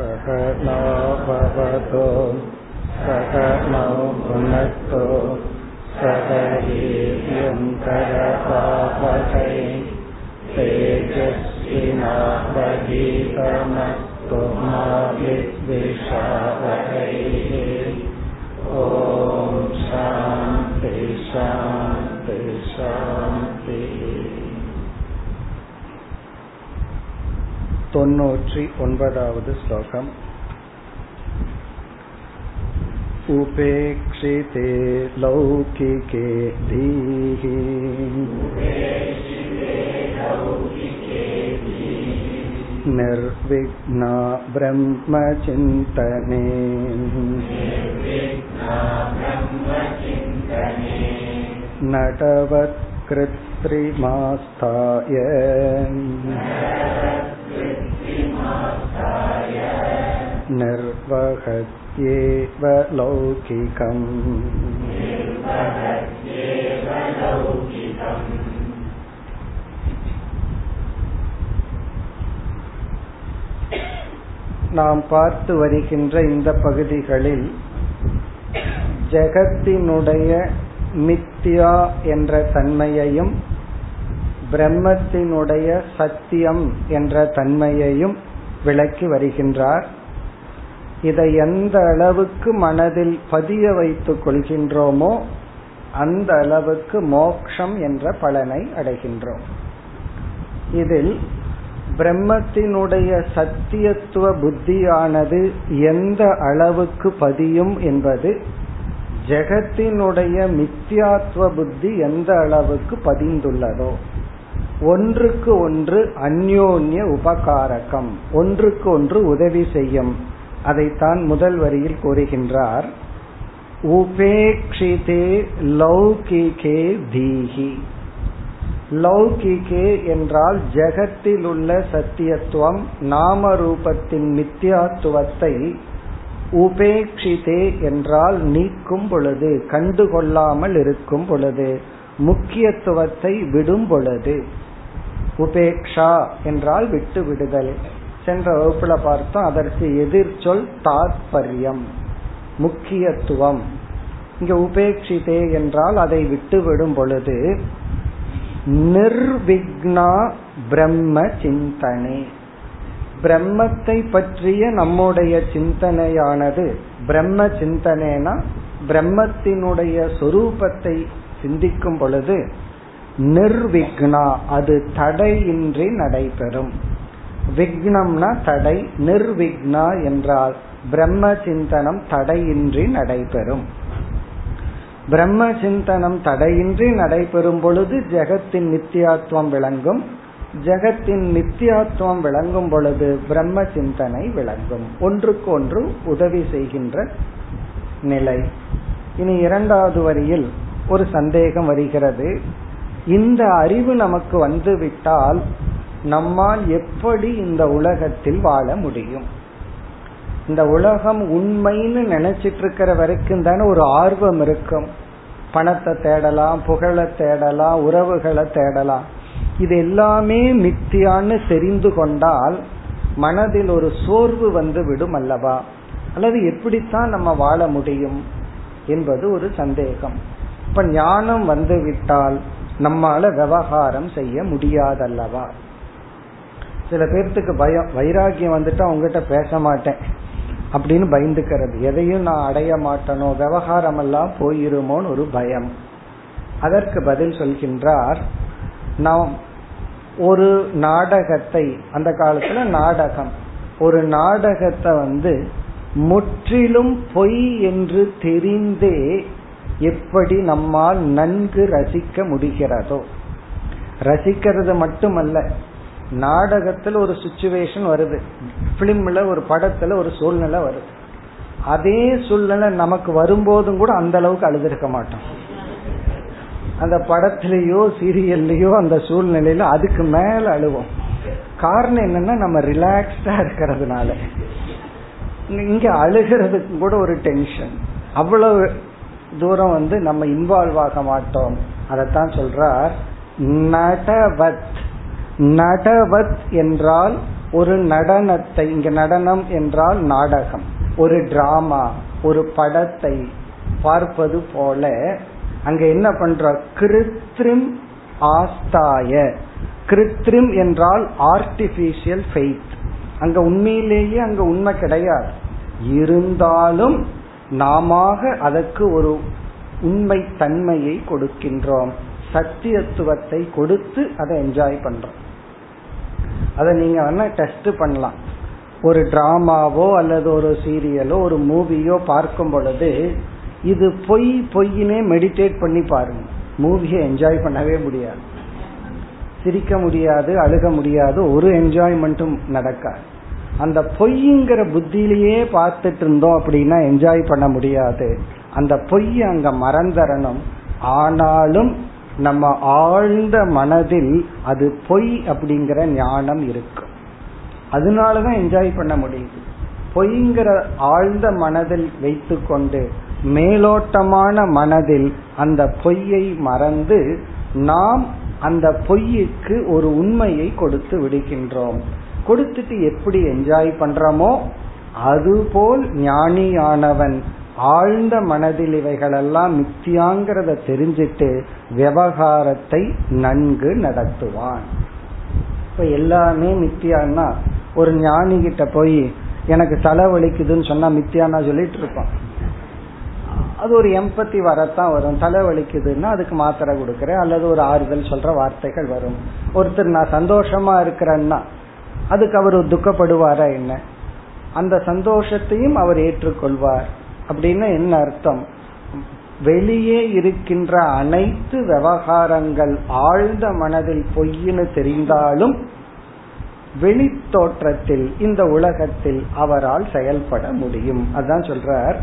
सकलाभवतो सकलौ पुनक्तो सकलीयङ्करपापकै तेजस्विनावधीतमस्तु मा विद्विषावकैः ॐ शान्ति शान्ति शान्तिः தொன்னூற்றி ஒன்பதாவது ஸ்லோகம் उपेक्षिते लौकिके धीः निर्विघ्ना ब्रह्मचिन्तने नटवत्कृत्रिमास्थाय निर्वहत्येव लौकिकम् நாம் பார்த்து வருகின்ற இந்த பகுதிகளில் ஜெகத்தினுடைய மித்யா என்ற தன்மையையும் பிரம்மத்தினுடைய சத்தியம் என்ற தன்மையையும் விளக்கி வருகின்றார் இதை எந்த அளவுக்கு மனதில் பதிய வைத்துக் கொள்கின்றோமோ அந்த அளவுக்கு மோக்ஷம் என்ற பலனை அடைகின்றோம். இதில் பிரம்மத்தினுடைய சத்தியத்துவ புத்தியானது எந்த அளவுக்கு பதியும் என்பது ஜெகத்தினுடைய மித்யாத்துவ புத்தி எந்த அளவுக்கு பதிந்துள்ளதோ ஒன்றுக்கு ஒன்று அந்யோன்ய உபகாரகம் ஒன்றுக்கு ஒன்று உதவி செய்யும் அதைத்தான் முதல் வரியில் கூறுகின்றார். உபேக்ஷிதே லௌகிகே தீஹி. லௌகிகே என்றால் ஜெகத்தில் உள்ள சத்தியத்துவம் நாம ரூபத்தின் மித்தியாத்துவத்தை உபேக்ஷிதே என்றால் நீக்கும் பொழுது கண்டுகொள்ளாமல் இருக்கும் பொழுது முக்கியத்துவத்தை விடும் பொழுது. உபேக்ஷா என்றால் விட்டு விடுதல். சென்ற வகுப்புல பார்த்தோம் அதற்கு எதிர்ச்சொல் தாத்பரியம் முக்கியத்துவம். இங்க உபேட்சிதே என்றால் அதை விட்டுவிடும் பொழுது நிர்விக்னா பிரம்ம சிந்தனை. பிரம்மத்தை பற்றிய நம்முடைய சிந்தனையானது பிரம்ம சிந்தனைனா பிரம்மத்தினுடைய சொரூபத்தை சிந்திக்கும் பொழுது நிர்விக்னா அது தடையின்றி நடைபெறும். விக்னம்னா தடை நிர்விக்னா என்றால் பிரம்ம சிந்தனம் தடையின்றி நடைபெறும். பிரம்ம சிந்தனம் தடையின்றி நடைபெறும் பொழுது ஜெகத்தின் நித்தியாத்துவம் விளங்கும். ஜெகத்தின் நித்தியாத்துவம் விளங்கும் பொழுது பிரம்ம சிந்தனை விளங்கும். ஒன்றுக்கு ஒன்று உதவி செய்கின்ற நிலை. இனி இரண்டாவது வரியில் ஒரு சந்தேகம் வருகிறது. இந்த அறிவு நமக்கு வந்துவிட்டால் நம்மால் எப்படி இந்த உலகத்தில் வாழ முடியும்? இந்த உலகம் உண்மைன்னு நினைச்சிட்டு இருக்கிற வரைக்கும் தானே ஒரு ஆர்வம் இருக்கும். பணத்தை தேடலாம் புகழை தேடலாம் உறவுகளை தேடலாம். இது எல்லாமே மித்தியான்னு தெரிந்து கொண்டால் மனதில் ஒரு சோர்வு வந்து விடும் அல்லவா? அல்லது எப்படித்தான் நம்ம வாழ முடியும் என்பது ஒரு சந்தேகம். இப்ப ஞானம் வந்து விட்டால் நம்மால விவகாரம் செய்ய முடியாதல்லவா? சில பேர்த்துக்கு பயம் வைராகியம் வந்துட்டு அவங்ககிட்ட பேச மாட்டேன் அப்படின்னு பயந்துக்கிறது. எதையும் நான் அடைய மாட்டேனோ விவகாரம் எல்லாம் போயிருமோன்னு ஒரு பயம். அதற்கு பதில் சொல்கின்றார் நாம் ஒரு நாடகத்தை அந்த காலத்துல நாடகம் ஒரு நாடகத்தை வந்து முற்றிலும் பொய் என்று தெரிந்தே எப்படி நம்மால் நன்கு ரசிக்க முடிகிறதோ. ரசிக்கிறது மட்டுமல்ல நாடகத்துல ஒரு சுச்சுவேஷன் வருது. பிலிம்ல ஒரு படத்துல ஒரு சூழ்நிலை வருது. அதே சூழ்நிலை நமக்கு வரும்போதும் கூட அந்த அளவுக்கு அழுதுருக்க மாட்டோம். அந்த படத்திலேயோ சீரியல்லையோ அந்த சூழ்நிலையில அதுக்கு மேல அழுவோம். காரணம் என்னன்னா நம்ம ரிலாக்ஸ்டா இருக்கிறதுனால. இங்க அழுகிறதுக்கு கூட ஒரு டென்ஷன் அவ்வளவு தூரம் வந்து நம்ம இன்வால்வ் ஆக மாட்டோம். அதத்தான் சொல்றார் நடவத் நடவத் என்றால் ஒரு நடனத்தை இங்க நடனம் என்றால் நாடகம். ஒரு டிராமா ஒரு படத்தை பார்ப்பது போல அங்க என்ன பண்ற கிருத்ரிம் ஆஸ்தாய. கிருத்ரிம் என்றால் ஆர்டிபிஷியல் ஃபெய்த் அங்க உண்மையிலேயே அங்க உண்மை கிடையாது. இருந்தாலும் நாம அதற்கு ஒரு உண்மை தன்மையை கொடுக்கின்றோம். சத்தியத்துவத்தை கொடுத்து அதை என்ஜாய் பண்றோம். அதை நீங்க வேணா டெஸ்ட் பண்ணலாம். ஒரு டிராமாவோ அல்லது ஒரு சீரியலோ ஒரு மூவியோ பார்க்கும் பொழுது இது பொய் பொய்னே மெடிடேட் பண்ணி பாருங்க. மூவியை என்ஜாய் பண்ணவே முடியாது. சிரிக்க முடியாது அழுக முடியாது ஒரு என்ஜாய்மெண்ட்டும் நடக்காது. அந்த பொய்ங்கிற புத்தியிலேயே பார்த்துட்டு இருந்தோம் அப்படின்னா என்ஜாய் பண்ண முடியாது. அந்த பொய் அங்க மறந்தரணும் ஆனாலும் நம்ம ஆழ்ந்த மனதில் அது பொய் அப்படிங்கிற ஞானம் இருக்கும் அதனாலதான் என்ஜாய் பண்ண முடியுது. பொய்ங்கிற ஆழ்ந்த மனதில் வைத்து கொண்டு மேலோட்டமான மனதில் அந்த பொய்யை மறந்து நாம் அந்த பொய்யுக்கு ஒரு உண்மையை கொடுத்து விடுகின்றோம். கொடுத்துட்டு எப்படி என்ஜாய் பண்றோமோ அதுபோல் ஞானியானவன் ஆழ்ந்த மனதில் இவைகளெல்லாம் மித்தியாங்கிறத தெரிஞ்சிட்டு விவகாரத்தை நன்கு நடத்துவான். இப்ப எல்லாமே மித்தியான்னா ஒரு ஞானி கிட்ட போய் எனக்கு தலை வலிக்குதுன்னு சொன்னா மித்தியானா சொல்லிட்டு இருப்பான். அது ஒரு எம்பத்தி வரத்தான் வரும். தலைவலிக்குதுன்னா அதுக்கு மாத்திரை கொடுக்கறேன். அல்லது ஒரு ஆறுதல் சொல்ற வார்த்தைகள் வரும். ஒருத்தர் நான் சந்தோஷமா இருக்கிறேன்னா அதுக்கு அவர் துக்கப்படுவாரா என்ன? அந்த சந்தோஷத்தையும் அவர் ஏற்றுக்கொள்வார். அப்படின்னு என்ன அர்த்தம்? வெளியே இருக்கின்ற அனைத்து விவகாரங்கள் ஆழ்ந்த மனதில் பொய்னு தெரிந்தாலும் வெளி தோற்றத்தில் இந்த உலகத்தில் அவரால் செயல்பட முடியும். அதான் சொல்றார்.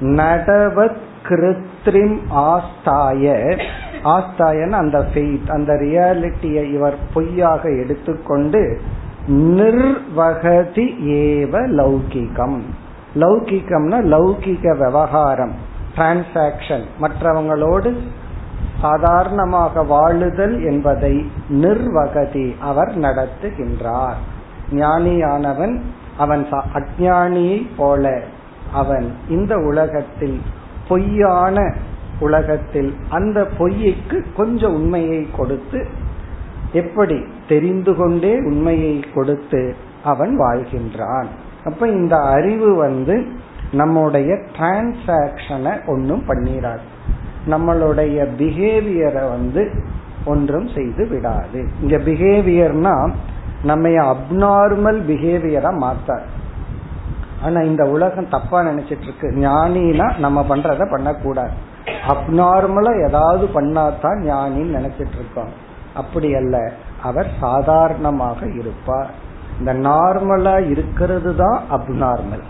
நடவத் கிருத்ரிம் ஆஸ்தாய. ஆஸ்தாயன் அந்த ஃபெய்த் அந்த ரியாலிட்டியை இவர் பொய்யாக எடுத்துக்கொண்டு நிர்வகதி ஏவ லௌகிகம். லௌகிகம்னா லௌகிக விவகாரம் டிரான்சாக்சன் மற்றவங்களோடு சாதாரணமாக வாழுதல் என்பதை நிர்வகதி அவர் நடத்துகின்றார். ஞானியானவன் அவன் அஜானியை போல அவன் இந்த உலகத்தில் பொய்யான உலகத்தில் அந்த பொய்யைக்கு கொஞ்சம் உண்மையை கொடுத்து எப்படி தெரிந்து கொண்டே உண்மையை கொடுத்து அவன் வாழ்கின்றான். அப்ப இந்த அறிவு வந்து நம்முடைய டிரான்சாக்சனை ஒன்றும் பண்ணிடாது நம்மளுடைய பிஹேவியரை வந்து ஒன்றும் செய்து விடாது. இங்க பிஹேவியர்னா நம்ம அப்நார்மல் பிஹேவியரா மாத்தாது. ஆனா இந்த உலகம் தப்பா நினைச்சிட்டு இருக்கு ஞானினா நம்ம பண்றத பண்ணக்கூடாது. அப்நார்மலா ஏதாவது பண்ணாதான் ஞானின்னு நினைச்சிட்டு இருக்கோம் அப்படி அல்ல. அவர் சாதாரணமாக இருப்பார். இந்த நார்மலா இருக்கிறது தான் அப்நார்மல்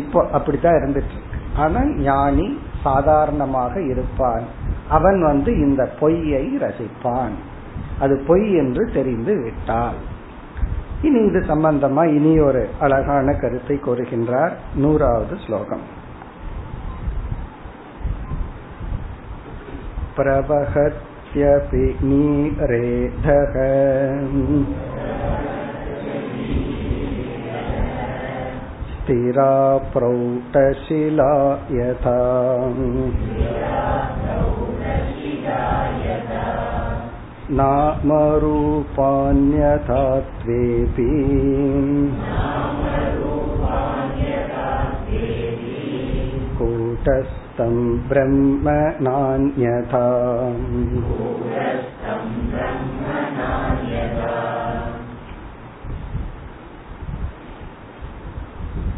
இப்போ அப்படித்தான் இருந்துட்டு ஆனா ஞானி சாதாரணமாக இருப்பான். அவன் வந்து இந்த பொய்யை ரசிப்பான். அது பொய் என்று தெரிந்து விட்டால். இனி இது சம்பந்தமா இனி ஒரு அழகான கருத்தை கூறுகின்றார் நூறாவது ஸ்லோகம். பிரபகத்யபி நீரேதக स्थिरा प्रौटशिला यथा नामरूपान्यथा त्वेऽपि कूटस्थं ब्रह्म नान्यथा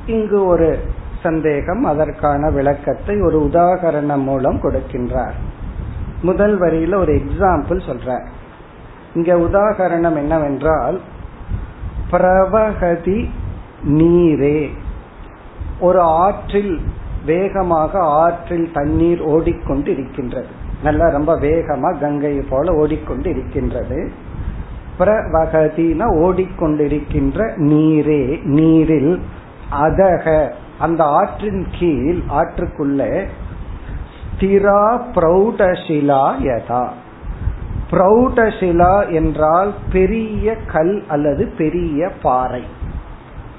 இங்கு ஒரு சந்தேகம் அதற்கான விளக்கத்தை ஒரு உதாகரணம் மூலம் கொடுக்கின்றார். முதல் வரியில ஒரு எக்ஸாம்பிள் சொல்ற இங்க உதாகரணம் என்னவென்றால் பிரவகதி நீரே. ஒரு ஆற்றில் வேகமாக ஆற்றில் தண்ணீர் ஓடிக்கொண்டு இருக்கின்றது நல்லா ரொம்ப வேகமா கங்கை போல ஓடிக்கொண்டு இருக்கின்றது பிரவகதினா ஓடிக்கொண்டிருக்கின்ற நீரே நீரில். அதக அந்த ஆற்றின் கீழ் ஆற்றுக்குள்ள ஸ்திரா பிரௌடசிலா யதா. பிரௌடசிலா என்றால் பெரிய கல் அல்லது பெரிய பாறை.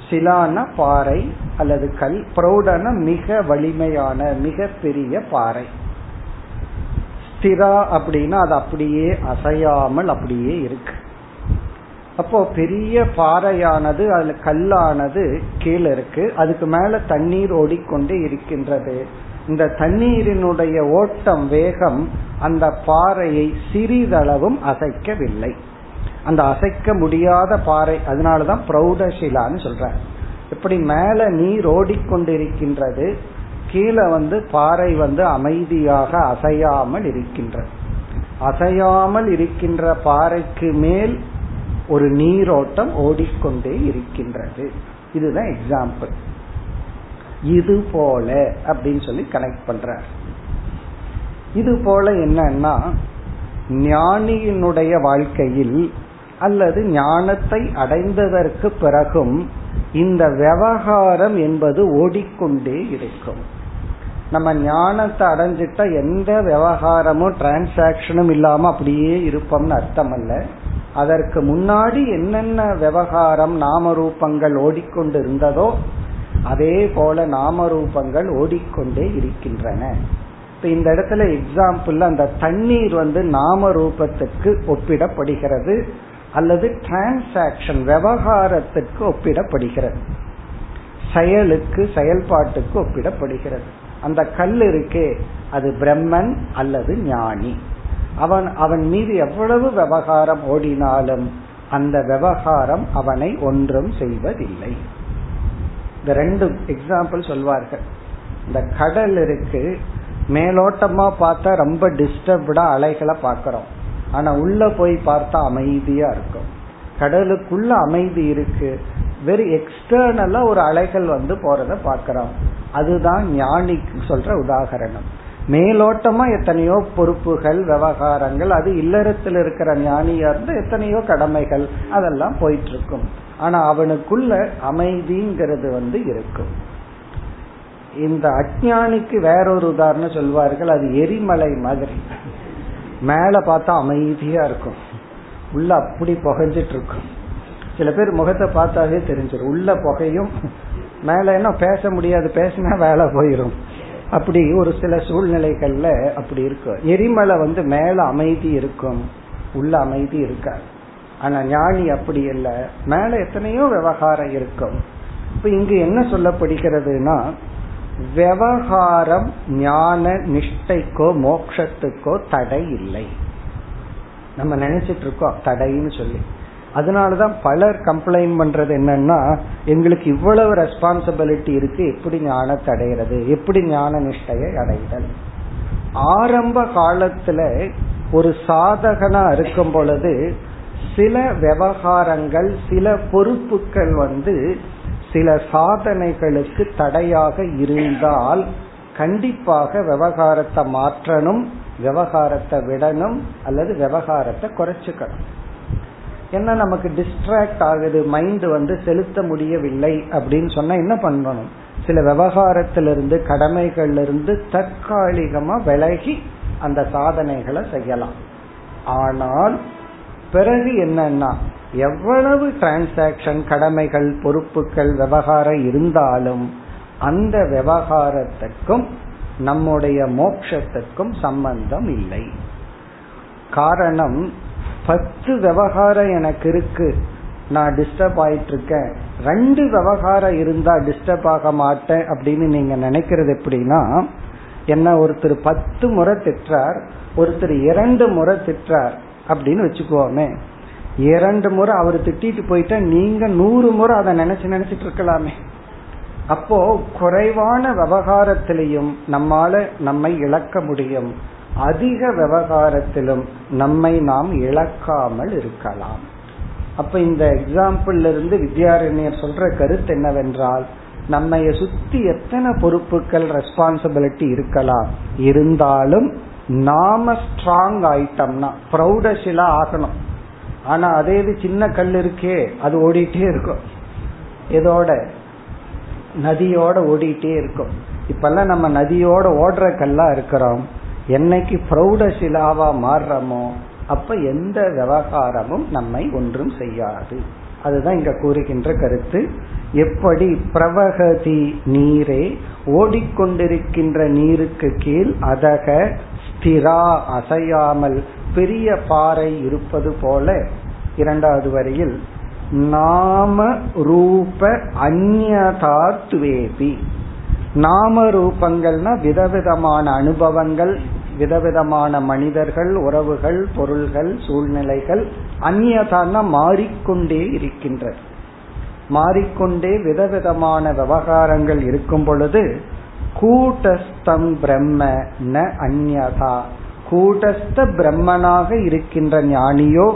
சிலான பாறை அல்லது கல் பிரௌடன மிக வலிமையான மிக பெரிய பாறை. ஸ்திரா அப்படின்னா அது அப்படியே அசையாமல் அப்படியே இருக்கு. அப்போ பெரிய பாறையானது அதுல கல்லானது கீழே இருக்கு. அதுக்கு மேல தண்ணீர் ஓடிக்கொண்டே இருக்கின்றது. இந்த தண்ணீரினுடைய ஓட்டம் வேகம் அந்த பாறையை சிறிதளவும் அசைக்கவில்லை. அந்த அசைக்க முடியாத பாறை அதனாலதான் பிரௌடசிலான்னு சொல்ற இப்படி மேல நீர் ஓடிக்கொண்டிருக்கின்றது. கீழே வந்து பாறை வந்து அமைதியாக அசையாமல் இருக்கின்றது. அசையாமல் இருக்கின்ற பாறைக்கு மேல் ஒரு நீரோட்டம் ஓடிக்கொண்டே இருக்கின்றது. இதுதான் எக்ஸாம்பிள் இது போல அப்படின்னு சொல்லி கனெக்ட் பண்ற இது போல என்னன்னா ஞானியினுடைய வாழ்க்கையில் அல்லது ஞானத்தை அடைந்ததற்கு பிறகும் இந்த விவகாரம் என்பது ஓடிக்கொண்டே இருக்கும். நம்ம ஞானத்தை அடைஞ்சிட்டா எந்த விவகாரமும் டிரான்சாக்சனும் இல்லாம அப்படியே இருப்போம்னு அர்த்தம் அல்ல அதற்கு முன்னாடி என்னென்ன விவகாரம் நாம ரூபங்கள் ஓடிக்கொண்டு இருந்ததோ அதே போல நாம ரூபங்கள் ஓடிக்கொண்டே இருக்கின்றன. இப்ப இந்த இடத்துல எக்ஸாம்பிள் அந்த தண்ணீர் வந்து நாம ரூபத்துக்கு ஒப்பிடப்படுகிறது அல்லது டிரான்சாக்சன் விவகாரத்துக்கு ஒப்பிடப்படுகிறது. செயலுக்கு செயல்பாட்டுக்கு ஒப்பிடப்படுகிறது. அந்த கல் இருக்கே அது பிரம்மன் அல்லது ஞானி. அவன் அவன் மீது எவ்வளவு விவகாரம் ஓடினாலும் அந்த விவகாரம் அவனை ஒன்றும் செய்வதில்லை. இந்த ரெண்டு எக்ஸாம்பிள் சொல்வார்கள். இந்த கடல் இருக்கு மேலோட்டமா பார்த்தா ரொம்ப டிஸ்டர்ப்டா அலைகளை பாக்கிறோம் ஆனா உள்ள போய் பார்த்தா அமைதியா இருக்கும். கடலுக்குள்ள அமைதி இருக்கு. வெறும் எக்ஸ்டர்னலா ஒரு அலைகள் வந்து போறத பாக்கிறோம் அதுதான் ஞானிக்கு சொல்ற உதாகரணம் மேலோட்டமா எத்தனையோ பொறுப்புகள் விவகாரங்கள் அது இல்லறத்தில் இருக்கிற ஞானியா இருந்து எத்தனையோ கடமைகள் அதெல்லாம் போயிட்டு இருக்கும் ஆனா அவனுக்குள்ள அமைதிங்கிறது வந்து இருக்கும். இந்த அஜானிக்கு வேறொரு உதாரணம் சொல்வார்கள் அது எரிமலை மாதிரி. மேல பார்த்தா அமைதியா இருக்கும். உள்ள அப்படி புகைஞ்சிட்டு இருக்கும் சில பேர் முகத்தை பார்த்தாலே தெரிஞ்சிடும். உள்ள புகையும் மேல என்ன பேச முடியாது பேசினா வேலை போயிடும் அப்படி ஒரு சில சூழ்நிலைகள்ல அப்படி இருக்கும் எரிமலை வந்து மேல அமைதி இருக்கும் உள்ள அமைதி இருக்காது. ஆனா ஞானி அப்படி இல்லை. மேல எத்தனையோ விவகாரம் இருக்கும். இப்ப இங்கு என்ன சொல்லப்படுகிறதுனா விவகாரம் ஞான நிஷ்டைக்கோ மோக்ஷத்துக்கோ தடை இல்லை. நம்ம நினைச்சிட்டு இருக்கோம் தடைன்னு சொல்லி. அதனாலதான் பலர் கம்ப்ளைண்ட் பண்றது என்னன்னா எங்களுக்கு இவ்வளவு ரெஸ்பான்சிபிலிட்டி இருக்கு எப்படி ஞானத்தை அடைகிறது எப்படி ஞான நிஷ்டையை அடைதல். ஆரம்ப காலத்துல ஒரு சாதகனா இருக்கும் பொழுது சில விவகாரங்கள் சில பொறுப்புகள் வந்து சில சாதனைகளுக்கு தடையாக இருந்தால் கண்டிப்பாக விவகாரத்தை மாற்றணும் விவகாரத்தை விடணும் அல்லது விவகாரத்தை குறைச்சுக்கணும். என்ன நமக்கு டிஸ்ட்ராக்ட் ஆகுது மைண்ட் வந்து செலுத்த முடியவில்லை அப்படின்னு சொன்னா என்ன பண்ணணும்? சில விவகாரத்திலிருந்து கடமைகளிலிருந்து தற்காலிகமா விலகி அந்த சாதனைகளை செய்யலாம். ஆனால் பிறகு என்னன்னா எவ்வளவு டிரான்சாக்சன் கடமைகள் பொறுப்புகள் விவகாரம் இருந்தாலும் அந்த விவகாரத்துக்கும் நம்முடைய மோட்சத்துக்கும் சம்பந்தம் இல்லை. காரணம் பத்து விவகாரம் எனக்கு இருக்கு. நான் டிஸ்டர்ப் ஆயிட்டு இருக்கேன் ரெண்டு விவகாரம் இருந்தா டிஸ்டர்ப் ஆக மாட்டேன் அப்படின்னு நீங்க நினைக்கிறது எப்படின்னா என்ன ஒருத்தர் பத்து முறை திட்டார் ஒருத்தர் இரண்டு முறை திட்டார் அப்படின்னு வச்சுக்கோமே. இரண்டு முறை அவர் திட்டிட்டு போயிட்டா நீங்க நூறு முறை அதை நினைச்சு நினைச்சிட்டு இருக்கலாமே. அப்போ குறைவான விவகாரத்திலையும் நம்மால நம்மை இழக்க முடியும். அதிக விவகாரத்திலும் நம்மை நாம் இழக்காமல் இருக்கலாம். அப்ப இந்த எக்ஸாம்பிள்ல இருந்து வித்யாரண்யர் சொல்ற கருத்து என்னவென்றால் நம்ம சுத்தி எத்தனை பொறுப்புகள் ரெஸ்பான்சிபிலிட்டி இருக்கலாம். இருந்தாலும் நாம ஸ்ட்ராங் ஆயிட்டோம்னா ப்ரௌடஷிலா ஆகணும். ஆனா அதே இது சின்ன கல் இருக்கே அது ஓடிட்டே இருக்கும். இதோட நதியோட ஓடிட்டே இருக்கும். இப்பெல்லாம் நம்ம நதியோட ஓடுற கல்லா இருக்கிறோம். என்னைக்கு பிரௌடசிலாவா மாறுறோமோ அப்ப எந்த விவகாரமும் நம்மை ஒன்றும் செய்யாது. அதுதான் இங்க கூறுகின்ற கருத்து. எப்படி பிரவகதி நீரே ஓடிக்கொண்டிருக்கின்ற நீருக்கு கீழ் அதக ஸ்திரா அசையாமல் பெரிய பாறை இருப்பது போல இரண்டாவது வரியில் நாம ரூப அந்நதாத்வேபி நாம ரூபங்கள்னா விதவிதமான அனுபவங்கள் விதவிதமான மனிதர்கள் உறவுகள் பொருள்கள் சூழ்நிலைகள் அந்நியதான மாறிக்கொண்டே இருக்கின்ற மாறிக்கொண்டே விதவிதமான விவகாரங்கள் இருக்கும் பொழுது கூட்டஸ்தம் பிரம்ம ந அந்யதா கூட்டஸ்த பிரம்மனாக இருக்கின்ற ஞானியோ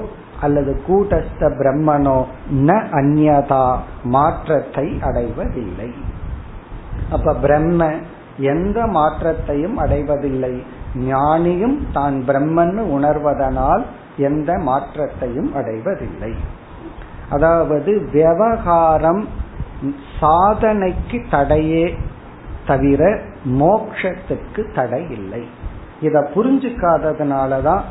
அல்லது கூட்டஸ்த பிரம்மனோ ந அந்யதா மாற்றத்தை அடைவதில்லை. அப்ப பிரம்ம எந்த மாற்றத்தையும் அடைவதில்லை. ஞானியும் தான் பிரம்மன் உணர்வதனால் எந்த மாற்றத்தையும் அடைவதில்லை. அதாவது விவகாரம் சாதனைக்கு தடையே தவிர மோக்ஷத்துக்கு தடை இல்லை இத புரிஞ்சுக்காததுனாலதான்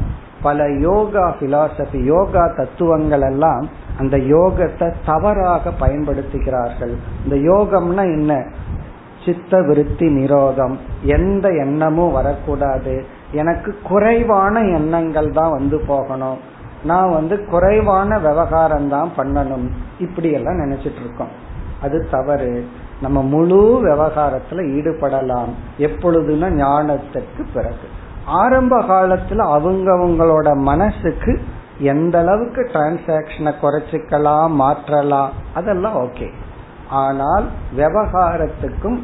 பல யோகா பிலாசபி யோகா தத்துவங்கள் எல்லாம் அந்த யோகத்தை தவறாக பயன்படுத்துகிறார்கள். இந்த யோகம்னா என்ன? சித்த விருத்தி நிரோதம். எந்த எண்ணமும் வரக்கூடாது. எனக்கு குறைவான எண்ணங்கள் தான் வந்து போகணும். நான் வந்து குறைவான விவகாரம் தான் பண்ணணும். இப்படி எல்லாம் நினைச்சிட்டு இருக்கோம் அது தவறு. நம்ம முழு விவகாரத்துல ஈடுபடலாம். எப்பொழுதுனா ஞானத்திற்கு பிறகு. ஆரம்ப காலத்துல அவங்கவங்களோட மனசுக்கு எந்த அளவுக்கு டிரான்சாக்சனை குறைச்சிக்கலாம் மாற்றலாம் அதெல்லாம் ஓகே ஆனால் விவகாரத்துக்கும்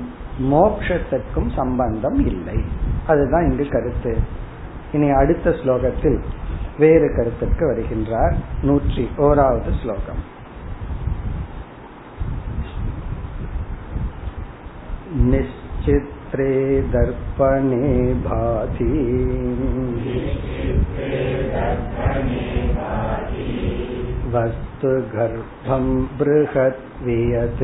மோக்ஷத்துக்கும் சம்பந்தம் இல்லை அதுதான் இங்கு கருத்து இனி அடுத்த ஸ்லோகத்தில் வேறு கருத்துக்கு வருகின்றார் நூற்றி ஓராவது ஸ்லோகம் निश्चित्रे दर्पणे भाति वस्तुगर्भं बृहत् वियत्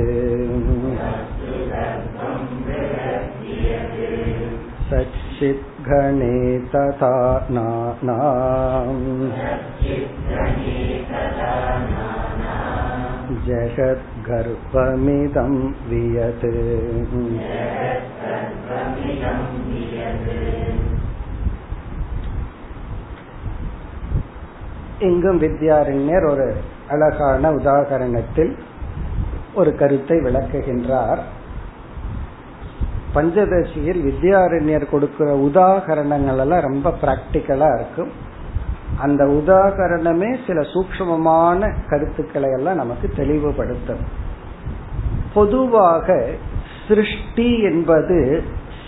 सच्चिद्घणे तथा नानाम् जगद्गर्भमिदं वियत् இங்கும் வித்யாரண்யர் ஒரு அழகான உதாகரணத்தில் ஒரு கருத்தை விளக்குகின்றார். பஞ்சதசியில் வித்யாரண்யர் கொடுக்கிற உதாகரணங்கள் எல்லாம் ரொம்ப பிராக்டிக்கலா இருக்கும் அந்த உதாகரணமே சில சூக்மமான கருத்துக்களை எல்லாம் நமக்கு தெளிவுபடுத்தும். பொதுவாக சிருஷ்டி என்பது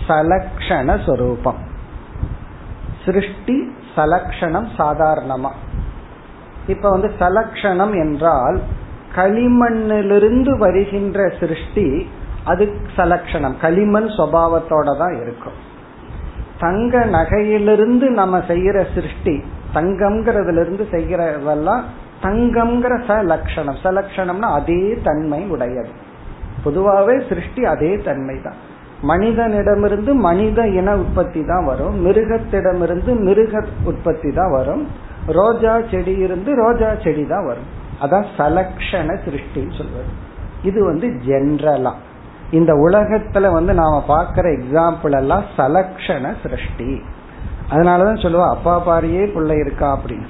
சலக்ஷண சொரூபம். சிருஷ்டி சலக்ஷணம் சாதாரணமா. இப்ப வந்து சலக்ஷணம் என்றால் களிமண்ணிலிருந்து வருகின்ற சிருஷ்டி அது சலக்ஷணம். களிமண் சுவாவத்தோட தான் இருக்கும். தங்க நகையிலிருந்து நம்ம செய்யற சிருஷ்டி தங்கம்ங்கிறதுல இருந்து செய்கிறதெல்லாம் தங்கம்ங்கிற சலக்ஷணம். சலக்ஷணம்னா அதே தன்மை உடையது. பொதுவாகவே சிருஷ்டி அதே தன்மை தான். மனிதனிடமிருந்து மனித இன உற்பத்தி தான் வரும். மிருகத்திடமிருந்து மிருக உற்பத்தி தான் வரும். ரோஜா செடி இருந்து ரோஜா செடி தான் வரும். அதான் சலக்ஷண சிருஷ்டின்னு சொல்வது இது வந்து ஜென்ரலா இந்த உலகத்துல வந்து நாம பாக்குற எக்ஸாம்பிள் எல்லாம் சலக்ஷண சிருஷ்டி. அதனாலதான் சொல்லுவா அப்பா பாரியே பிள்ளை இருக்கா அப்படின்னு.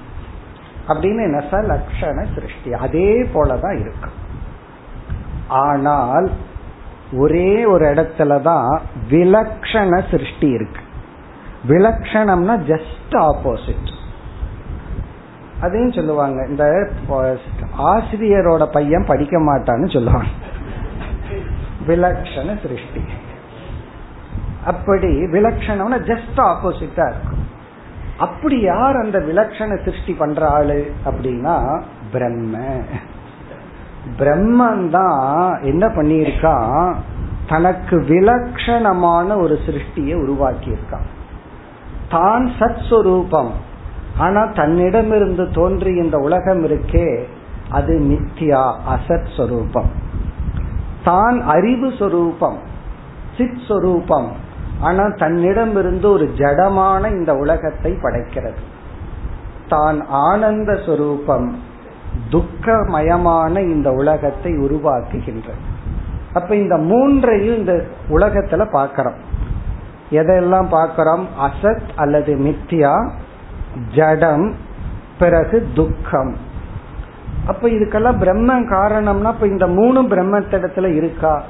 அப்படின்னு என்ன? சலக்ஷண சிருஷ்டி. அதே போலதான் இருக்கும் ஆனால் ஒரே ஒரு இடத்துலதான் விலக்ஷண சிருஷ்டி இருக்கு. விலக்ஷணம்னா ஜஸ்ட் ஆப்போசிட் அதையும் சொல்லுவாங்க. இந்த ஆசிரியரோட பையன் படிக்க மாட்டான்னு சொல்லுவாங்க. விலக்ஷண சிருஷ்டி அப்படி விலக்ஷணம்னா ஜஸ்ட் ஆப்போசிட்டா இருக்கும். அப்படி யார் அந்த விலக்ஷண சிருஷ்டி பண்ற ஆளு அப்படின்னா பிரம்ம. பிரம்மன் தான் என்ன பண்ணியிருக்கான்? தனக்கு விலக்ஷணமான ஒரு சிருஷ்டியை உருவாக்கி இருக்கான் தான் சத் சுரூபம் ஆனா தன்னிடமிருந்து தோன்றி இந்த உலகம் இருக்கே அது நித்யா அசத் சொரூபம். தான் அறிவு சொரூபம் சித் சொரூபம். ஆனா தன்னிடமிருந்து ஒரு ஜடமான இந்த உலகத்தை படைக்கிறது. தான் ஆனந்த சொரூபம் துக்கமயமான இந்த உலகத்தை உருவாக்குகின்றது. அப்ப இந்த மூன்றையும் இந்த உலகத்துல பாக்கிறோம் எதெல்லாம் பார்க்கிறோம்? அசத் அல்லது மித்தியா ஜடம் பிறகு துக்கம். அப்ப இதுக்கெல்லாம் பிரம்ம காரணம்னா இப்ப இந்த மூணு பிரம்மத்திடத்துல இருக்கா?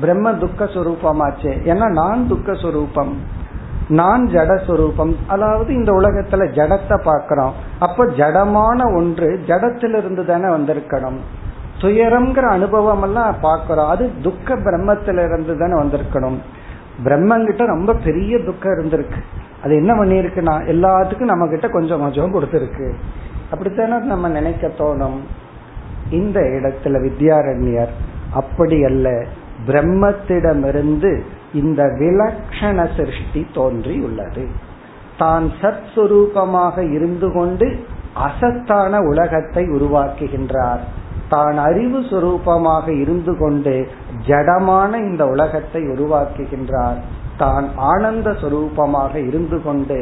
பிரம்ம துக்க சுரூபமாச்சே. ஏன்னா நான் துக்க சுரூபம் நான் ஜடஸ்வரூபம் அதாவது இந்த உலகத்துல ஜடத்தை பாக்கிறோம் அப்ப ஜடமான ஒன்று ஜடத்திலிருந்து தானே வந்திருக்கணும். துயரம்ங்கிற அனுபவம் எல்லாம் பாக்கிறோம் அது துக்க பிரம்மத்திலிருந்து தானே வந்திருக்கணும். பிரம்மங்கிட்ட ரொம்ப பெரிய துக்கம் இருந்திருக்கு. அது என்ன பண்ணிருக்குன்னா எல்லாத்துக்கும் நம்ம கிட்ட கொஞ்சம் கொஞ்சம் கொடுத்துருக்கு. அப்படித்தானே நம்ம நினைக்க தோணும்? இந்த இடத்துல வித்யாரண்யர் அப்படி அல்ல. பிரம்மத்திடமிருந்து இந்த விலக்ஷண சிருஷ்டி தோன்றி உள்ளது தான் சத் சுரூபமாக இருந்து கொண்டு அசத்தான உலகத்தை உருவாக்குகின்றார். தான் அறிவு சுரூபமாக இருந்து கொண்டு ஜடமான இந்த உலகத்தை உருவாக்குகின்றார். தான் ஆனந்த சுரூபமாக இருந்து கொண்டு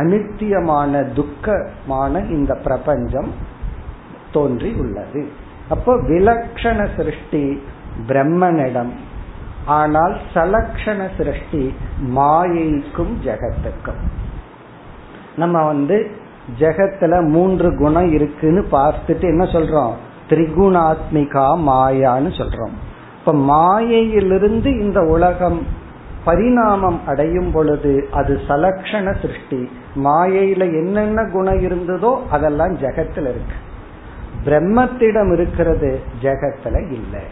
அனித்தியமான துக்கமான இந்த பிரபஞ்சம் தோன்றி உள்ளது. அப்போ விலக்ஷண சிருஷ்டி பிரம்மனிடம். ஆனால் சலக்ஷண சிருஷ்டி மாயைக்கும் ஜெகத்துக்கும். நம்ம வந்து ஜெகத்துல மூன்று குணம் இருக்குன்னு பார்த்துட்டு என்ன சொல்றோம்? திரிகுணாத்மிகா மாயான்னு சொல்றோம். இப்ப மாயையிலிருந்து இந்த உலகம் பரிணாமம் அடையும் பொழுது அது சலக்ஷண சிருஷ்டி. மாயையில என்னென்ன குணம் இருந்ததோ அதெல்லாம் ஜெகத்துல இருக்கு. பிரம்மத்திடம் இருக்கிறது ஜெகத்துல இல்லை.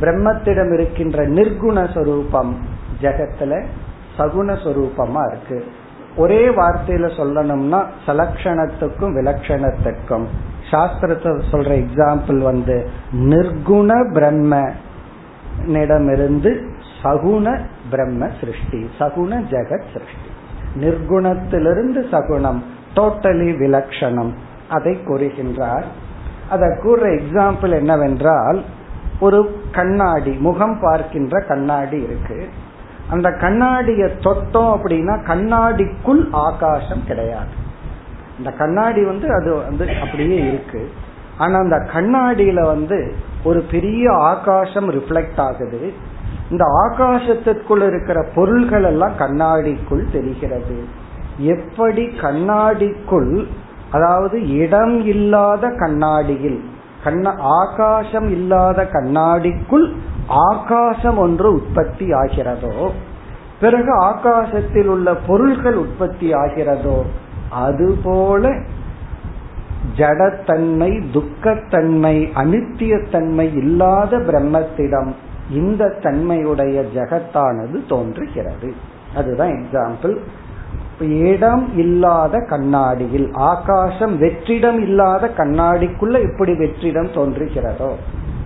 பிரம்மத்திடம் இருக்கின்ற நிர்குண சொரூபம் ஜெகத்துல சகுண சொரூபமா இருக்கு. ஒரே வார்த்தையில சொல்லணும்னா சலக்ஷணத்துக்கும் விலக்ஷணத்துக்கும் சாஸ்திரத்தை சொல்ற எக்ஸாம்பிள் வந்து நிர்குண பிரம்மனிடமிருந்து சகுண பிரம்ம சிருஷ்டி சகுண ஜெகத் சிருஷ்டி. நிர்குணத்திலிருந்து சகுணம் டோட்டலி விலக்ஷணம். அதை கூறுகின்றார். அதை கூற எக்ஸாம்பிள் என்னவென்றால் ஒரு கண்ணாடி முகம் பார்க்கின்ற கண்ணாடி இருக்கு. அந்த கண்ணாடியை தொட்டோம் அப்படின்னா கண்ணாடிக்குள் ஆகாசம் கிடையாது. இந்த கண்ணாடி வந்து அது வந்து அப்படியே இருக்கு. ஆனா அந்த கண்ணாடியில வந்து ஒரு பெரிய ஆகாசம் ரிஃப்ளெக்ட் ஆகுது. இந்த ஆகாசத்திற்குள் இருக்கிற பொருள்கள் எல்லாம் கண்ணாடிக்குள் தெரிகிறது. எப்படி கண்ணாடிக்குள் அதாவது இடம் இல்லாத கண்ணாடியில் கண்ண ஆகாசம் இல்லாத கண்ணாடிக்குள் ஆகாசம் ஒன்று உற்பத்தி ஆகிறதோ பிறகு ஆகாசத்தில் உள்ள பொருள்கள் உற்பத்தி ஆகிறதோ அதுபோல ஜடத்தன்மை துக்கத்தன்மை அனித்தியத்தன்மை இல்லாத பிரம்மத்திடம் இந்த தன்மையுடைய ஜெகத்தானது தோன்றுகிறது. அதுதான் எக்ஸாம்பிள் இடம் இல்லாத கண்ணாடியில் ஆகாசம் வெற்றிடம் இல்லாத கண்ணாடிக்குள்ள எப்படி வெற்றிடம் தோன்றுகிறதோ?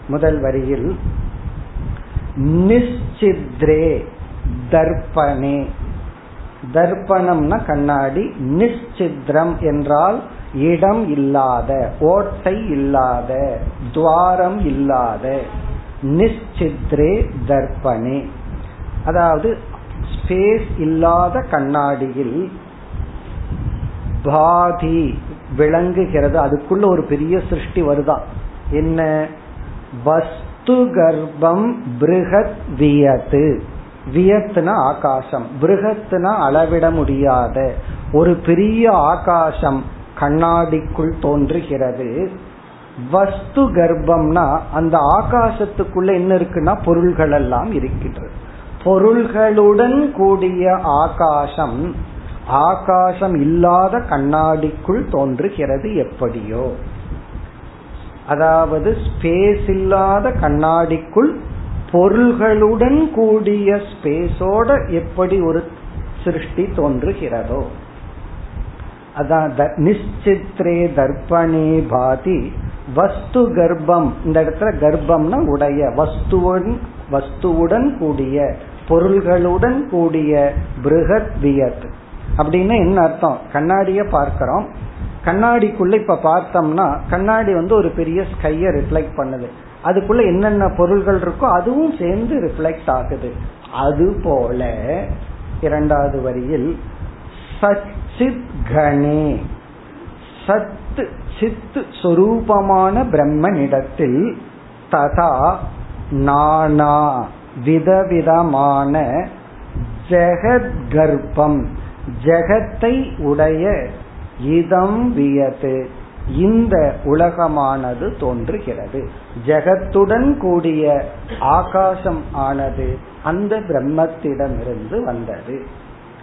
முதல் வரியில் நிச்சித்ரே தர்ப்பணே தர்ப்பணம்னா கண்ணாடி நிச்சித்ரம் என்றால் இடம் இல்லாத ஓட்டை இல்லாத துவாரம் இல்லாத நிச்சித்ரே தர்ப்பணே. அதாவது ஸ்பேஸ் இல்லாத கண்ணாடியில் பாதி விளங்குகிறது. அதுக்குள்ள ஒரு பெரிய சிருஷ்டி வருதான் என்ன? வஸ்து கர்ப்பம் பிருகத் வியத்து. வியத்துனா ஆகாசம் விருகத்துனா அளவிட முடியாத ஒரு பெரிய ஆகாசம் கண்ணாடிக்குள் தோன்றுகிறது. வஸ்து கர்ப்பம்னா அந்த ஆகாசத்துக்குள்ள என்ன இருக்குன்னா பொருள்கள் எல்லாம் இருக்கின்றது. பொருள்களுடன் கூடிய ஆகாசம் ஆகாசம் இல்லாத கண்ணாடிக்குள் தோன்றுகிறது எப்படியோ. அதாவது ஸ்பேஸ் இல்லாத கண்ணாடிக்குள் பொருள்களுடன் கூடிய ஸ்பேஸோட எப்படி ஒரு சிருஷ்டி தோன்றுகிறதோ. அதான் நிச்சித்ரே தர்ப்பணே பாதி வஸ்து கர்ப்பம். இந்த இடத்துல கர்ப்பம்னா உடைய வஸ்துவன் வஸ்துவுடன் கூடிய பொருள்களுடன் கூடிய பிருகத் வியத். அப்படின்னு என்ன அர்த்தம்? கண்ணாடிய பார்க்கிறோம். கண்ணாடிக்குள்ள இப்ப பார்த்தோம்னா கண்ணாடி வந்து ஒரு பெரிய ஸ்கைய ரிஃப்ளெக்ட் பண்ணுது. அதுக்குள்ள என்னென்ன பொருள்கள் இருக்கோ அதுவும் சேர்ந்து ரிஃப்ளெக்ட் ஆகுது. அது போல இரண்டாவது வரியில் சச்சித் கணே. சத்து சித் சொரூபமான பிரம்மனிடத்தில் ததா நானா விதவிதமான ஜெகத் கர்ப்பம். ஜெகத்தை உடைய இதம் வியது இந்த உலகமானது தோன்றுகிறது. ஜெகத்துடன் கூடிய ஆகாசம் ஆனது அந்த பிரம்மத்திடமிருந்து வந்தது.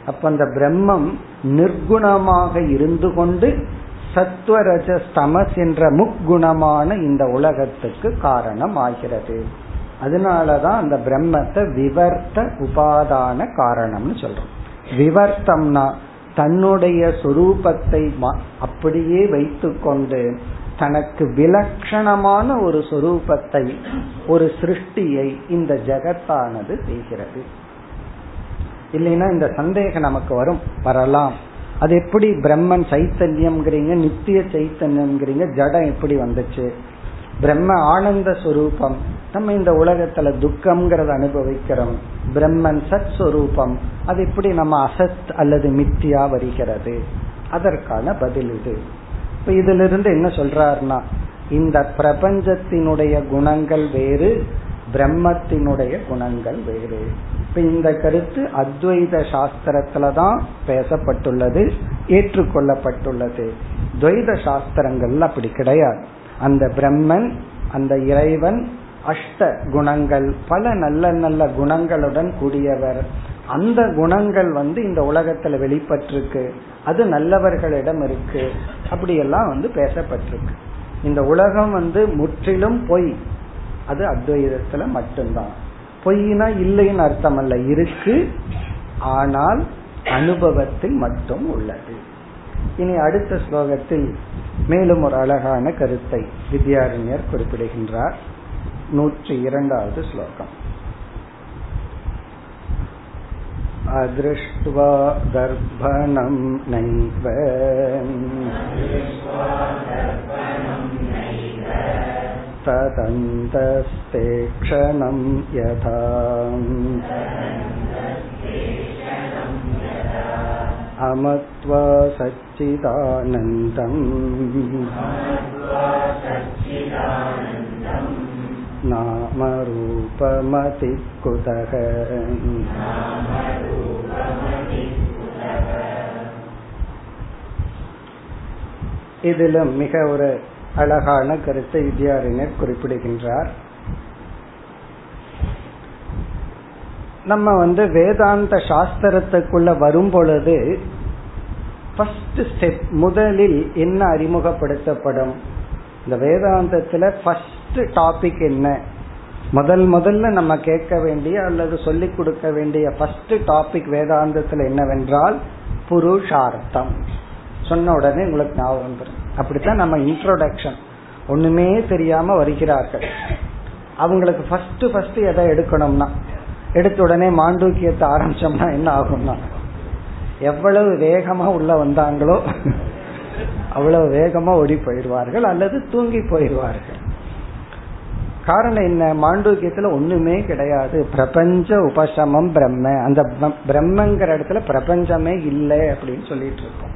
அப்ப அந்த பிரம்மம் நிர்குணமாக இருந்து கொண்டு சத்வரஜ ஸ்தமஸ் என்ற முக்குணமான இந்த உலகத்துக்கு காரணம் ஆகிறது அதனாலதான் அந்த பிரம்மத்தை விவர்த்த உபாதான காரணம்னு சொல்றோம். விவர்த்தம்னா தன்னுடைய சொரூபத்தை அப்படியே வைத்துக்கொண்டு தனக்கு விலட்சணமான ஒரு சொரூபத்தை ஒரு சிருஷ்டியை இந்த ஜெகத்தானது செய்கிறது. இல்லைன்னா இந்த சந்தேகம் நமக்கு வரும் வரலாம். அது எப்படி பிரம்மன் சைத்தன்யம்ங்கிறீங்க நித்திய சைத்தன்யம்ங்கிறீங்க ஜடம் எப்படி வந்துச்சு? பிரம்ம ஆனந்த சுரூபம். நம்ம இந்த உலகத்துல துக்கம்ங்கிறத அனுபவிக்கிறோம். பிரம்மன் சத் சுரூபம். அது எப்படி நம்ம அசத் அல்லது மித்தியா வருகிறது? அதற்கான பதில் இது. இப்ப இதிலிருந்து என்ன சொல்றாருன்னா இந்த பிரபஞ்சத்தினுடைய குணங்கள் வேறு பிரம்மத்தினுடைய குணங்கள் வேறு. இப்ப இந்த கருத்து அத்வைத சாஸ்திரத்துலதான் பேசப்பட்டுள்ளது ஏற்றுக்கொள்ளப்பட்டுள்ளது. துவைத சாஸ்திரங்கள்ல அப்படி கிடையாது. அந்த பிரம்மன் அந்த இறைவன் அஷ்ட குணங்கள் பல நல்ல நல்ல குணங்களுடன் கூடியவர். அந்த குணங்கள் வந்து இந்த உலகத்துல வெளிப்பட்டிருக்கு. அது நல்லவர்களிடம் இருக்கு. அப்படியெல்லாம் வந்து பேசப்பட்டிருக்கு. இந்த உலகம் வந்து முற்றிலும் பொய். அது அத்வைதத்துல மட்டும்தான். பொய்னா இல்லைன்னு அர்த்தம் அல்ல இருக்கு. ஆனால் அனுபவத்தில் மட்டும் உள்ளது. இனி அடுத்த ஸ்லோகத்தில் மேலும் ஒரு அழகான கருத்தை வித்யாரண்யர் குறிப்பிடுகின்றார் நூற்றி இரண்டாவது ஸ்லோகம் अदृष्ट्वा दर्पणं नैव तदन्तस्ते क्षणं यथा अमत्वा सच्चिदानन्दम् नामरूपमति कुतः இதிலும் மிக ஒரு அழகான கருத்தை வித்யாரிஞர் குறிப்பிடுகின்றார் நம்ம வந்து வேதாந்த சாஸ்திரத்துக்குள்ள வரும் பொழுது ஃபர்ஸ்ட் ஸ்டெப் முதலில் என்ன அறிமுகப்படுத்தப்படும்? இந்த வேதாந்தத்துல ஃபர்ஸ்ட் டாபிக் என்ன? முதல் முதல்ல நம்ம கேட்க வேண்டிய அல்லது சொல்லிக் கொடுக்க வேண்டிய ஃபர்ஸ்ட் டாபிக் வேதாந்தத்துல என்னவென்றால் புருஷார்த்தம். சொன்ன உடனே உங்களுக்கு ஞாபகம் வந்துடும் அப்படித்தான் நம்ம இன்ட்ரோடக்ஷன் ஒண்ணுமே தெரியாம வருகிறார்கள். அவங்களுக்கு ஃபர்ஸ்ட் ஃபர்ஸ்ட் எதை எடுக்கணும்னா எடுத்த உடனே மாண்டூக்கியத்தை ஆரம்பிச்சோம்னா என்ன ஆகும்னா எவ்வளவு வேகமா உள்ள வந்தாங்களோ அவ்வளவு வேகமா ஓடி போயிடுவார்கள் அல்லது தூங்கி போயிடுவார்கள். காரணம் என்ன? மாண்டூக்கியத்துல ஒண்ணுமே கிடையாது. பிரபஞ்ச உபசமம் பிரம்ம. அந்த பிரம்மங்கிற இடத்துல பிரபஞ்சமே இல்லை அப்படின்னு சொல்லிட்டு இருக்கோம்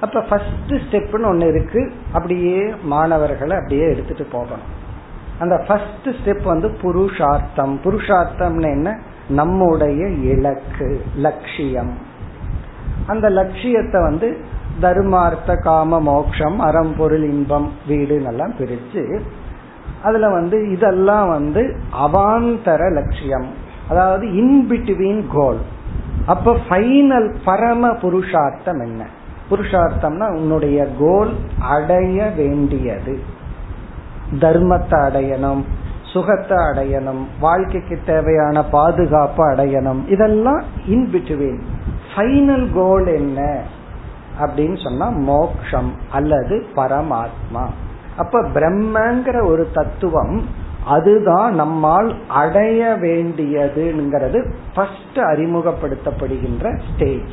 அப்ப ஃபர்ஸ்ட் ஸ்டெப்னு ஒன்னு இருக்கு. அப்படியே மாணவர்களை அப்படியே எடுத்துட்டு போகணும். அந்த ஃபர்ஸ்ட் ஸ்டெப் வந்து புருஷார்த்தம். புருஷார்த்தம்னு என்ன? நம்முடைய இலக்கு லட்சியம். அந்த லட்சியத்தை வந்து தர்மார்த்த காம மோக்ஷம் அறம் பொருள் இன்பம் வீடு எல்லாம் பிரிச்சு அதுல வந்து இதெல்லாம் வந்து அவாந்தர லட்சியம். அதாவது இன்பிட்வீன் கோல் அப்ப ஃபைனல் பரம புருஷார்த்தம் என்ன? புருஷார்த்தம்னா உன்னுடைய கோல் அடைய வேண்டியது. தர்மத்தை அடையணும் சுகத்தை அடையணும் வாழ்க்கைக்கு தேவையான பாதுகாப்பு அடையணும். இதெல்லாம் இன் பிட்வீன் ஃபைனல் கோல் என்ன? அப்படின்னு சொன்னா மோக்ஷம் அல்லது பரமாத்மா. அப்ப பிரம்மங்கிற ஒரு தத்துவம் அதுதான் நம்மால் அடைய வேண்டியதுங்கிறது ஃபர்ஸ்ட் அறிமுகப்படுத்தப்படுகின்ற ஸ்டேஜ்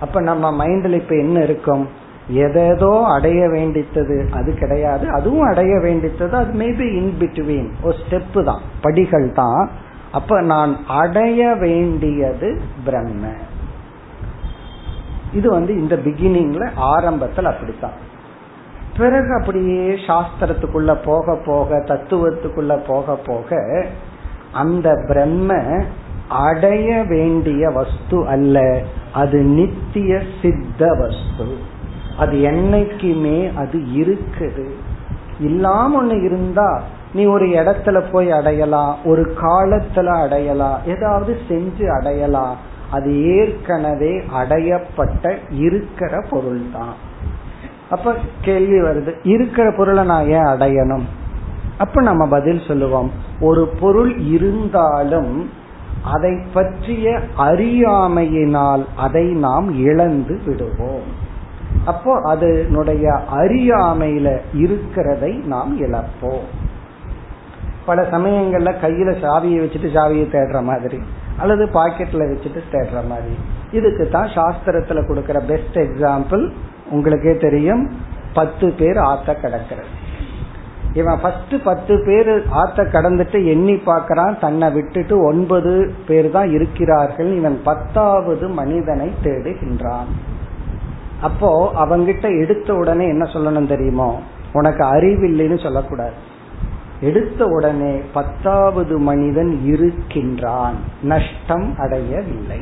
அப்ப நம்ம மைண்ட்ல இப்ப என்ன இருக்கும்? எதேதோ அடைய வேண்டித்தது அது கிடையாது. அதுவும் அடைய வேண்டித்தது அது மேபி இன் பிட்வீன் ஒரு ஸ்டெப்பு தான். படிகள் தான். அப்ப நான் அடைய வேண்டியது பிரம்ம. இது வந்து இந்த பிகினிங்ல ஆரம்பத்தில் அப்படித்தான். பிறகு அப்படியே சாஸ்திரத்துக்குள்ள போக போக தத்துவத்துக்குள்ள போக போக அந்த பிரம்ம அடைய வேண்டிய வஸ்து அல்ல. அது நித்திய சித்த வஸ்து. அது என்னைக்குமே அது இருக்குது. இல்லாம ஒண்ணு இருந்தா நீ ஒரு இடத்துல போய் அடையலாம் ஒரு காலத்துல அடையலாம் ஏதாவது செஞ்சு அடையலாம் அது ஏற்கனவே அடையப்பட்ட இருக்கிற பொருள் தான் அப்ப கேள்வி வருது இருக்கிற பொருளை நான் ஏன் அடையணும்? அப்ப நம்ம பதில் சொல்லுவோம் ஒரு பொருள் இருந்தாலும் அதை பற்றிய அறியாமையினால் அதை நாம் இழந்து விடுவோம். அப்போ அதனுடைய அறியாமையில இருக்கிறதை நாம் இழப்போம். பல சமயங்கள்ல கையில சாவியை வச்சுட்டு சாவியை தேடுற மாதிரி அல்லது பாக்கெட்ல வச்சுட்டு தேடுற மாதிரி. இதுக்கு தான் சாஸ்திரத்துல கொடுக்கிற பெஸ்ட் எக்ஸாம்பிள் உங்களுக்கே தெரியும். பத்து பேர் ஆத்த கடக்கிறது. இவன் ஃபர்ஸ்ட் பத்து பேர் ஆத்த கடந்துட்டு எண்ணி பார்க்கறான். தன்னை விட்டுட்டு ஒன்பது பேர் தான் இருக்கிறார்கள். இவன் பத்தாவது மனிதனை தேடுகின்றான். அப்போ அவங்கிட்ட எடுத்த உடனே என்ன சொல்லணும் தெரியுமோ? உனக்கு அறிவில்லைன்னு சொல்லக்கூடாது. எடுத்த உடனே பத்தாவது மனிதன் இருக்கின்றான். நஷ்டம் அடையவில்லை.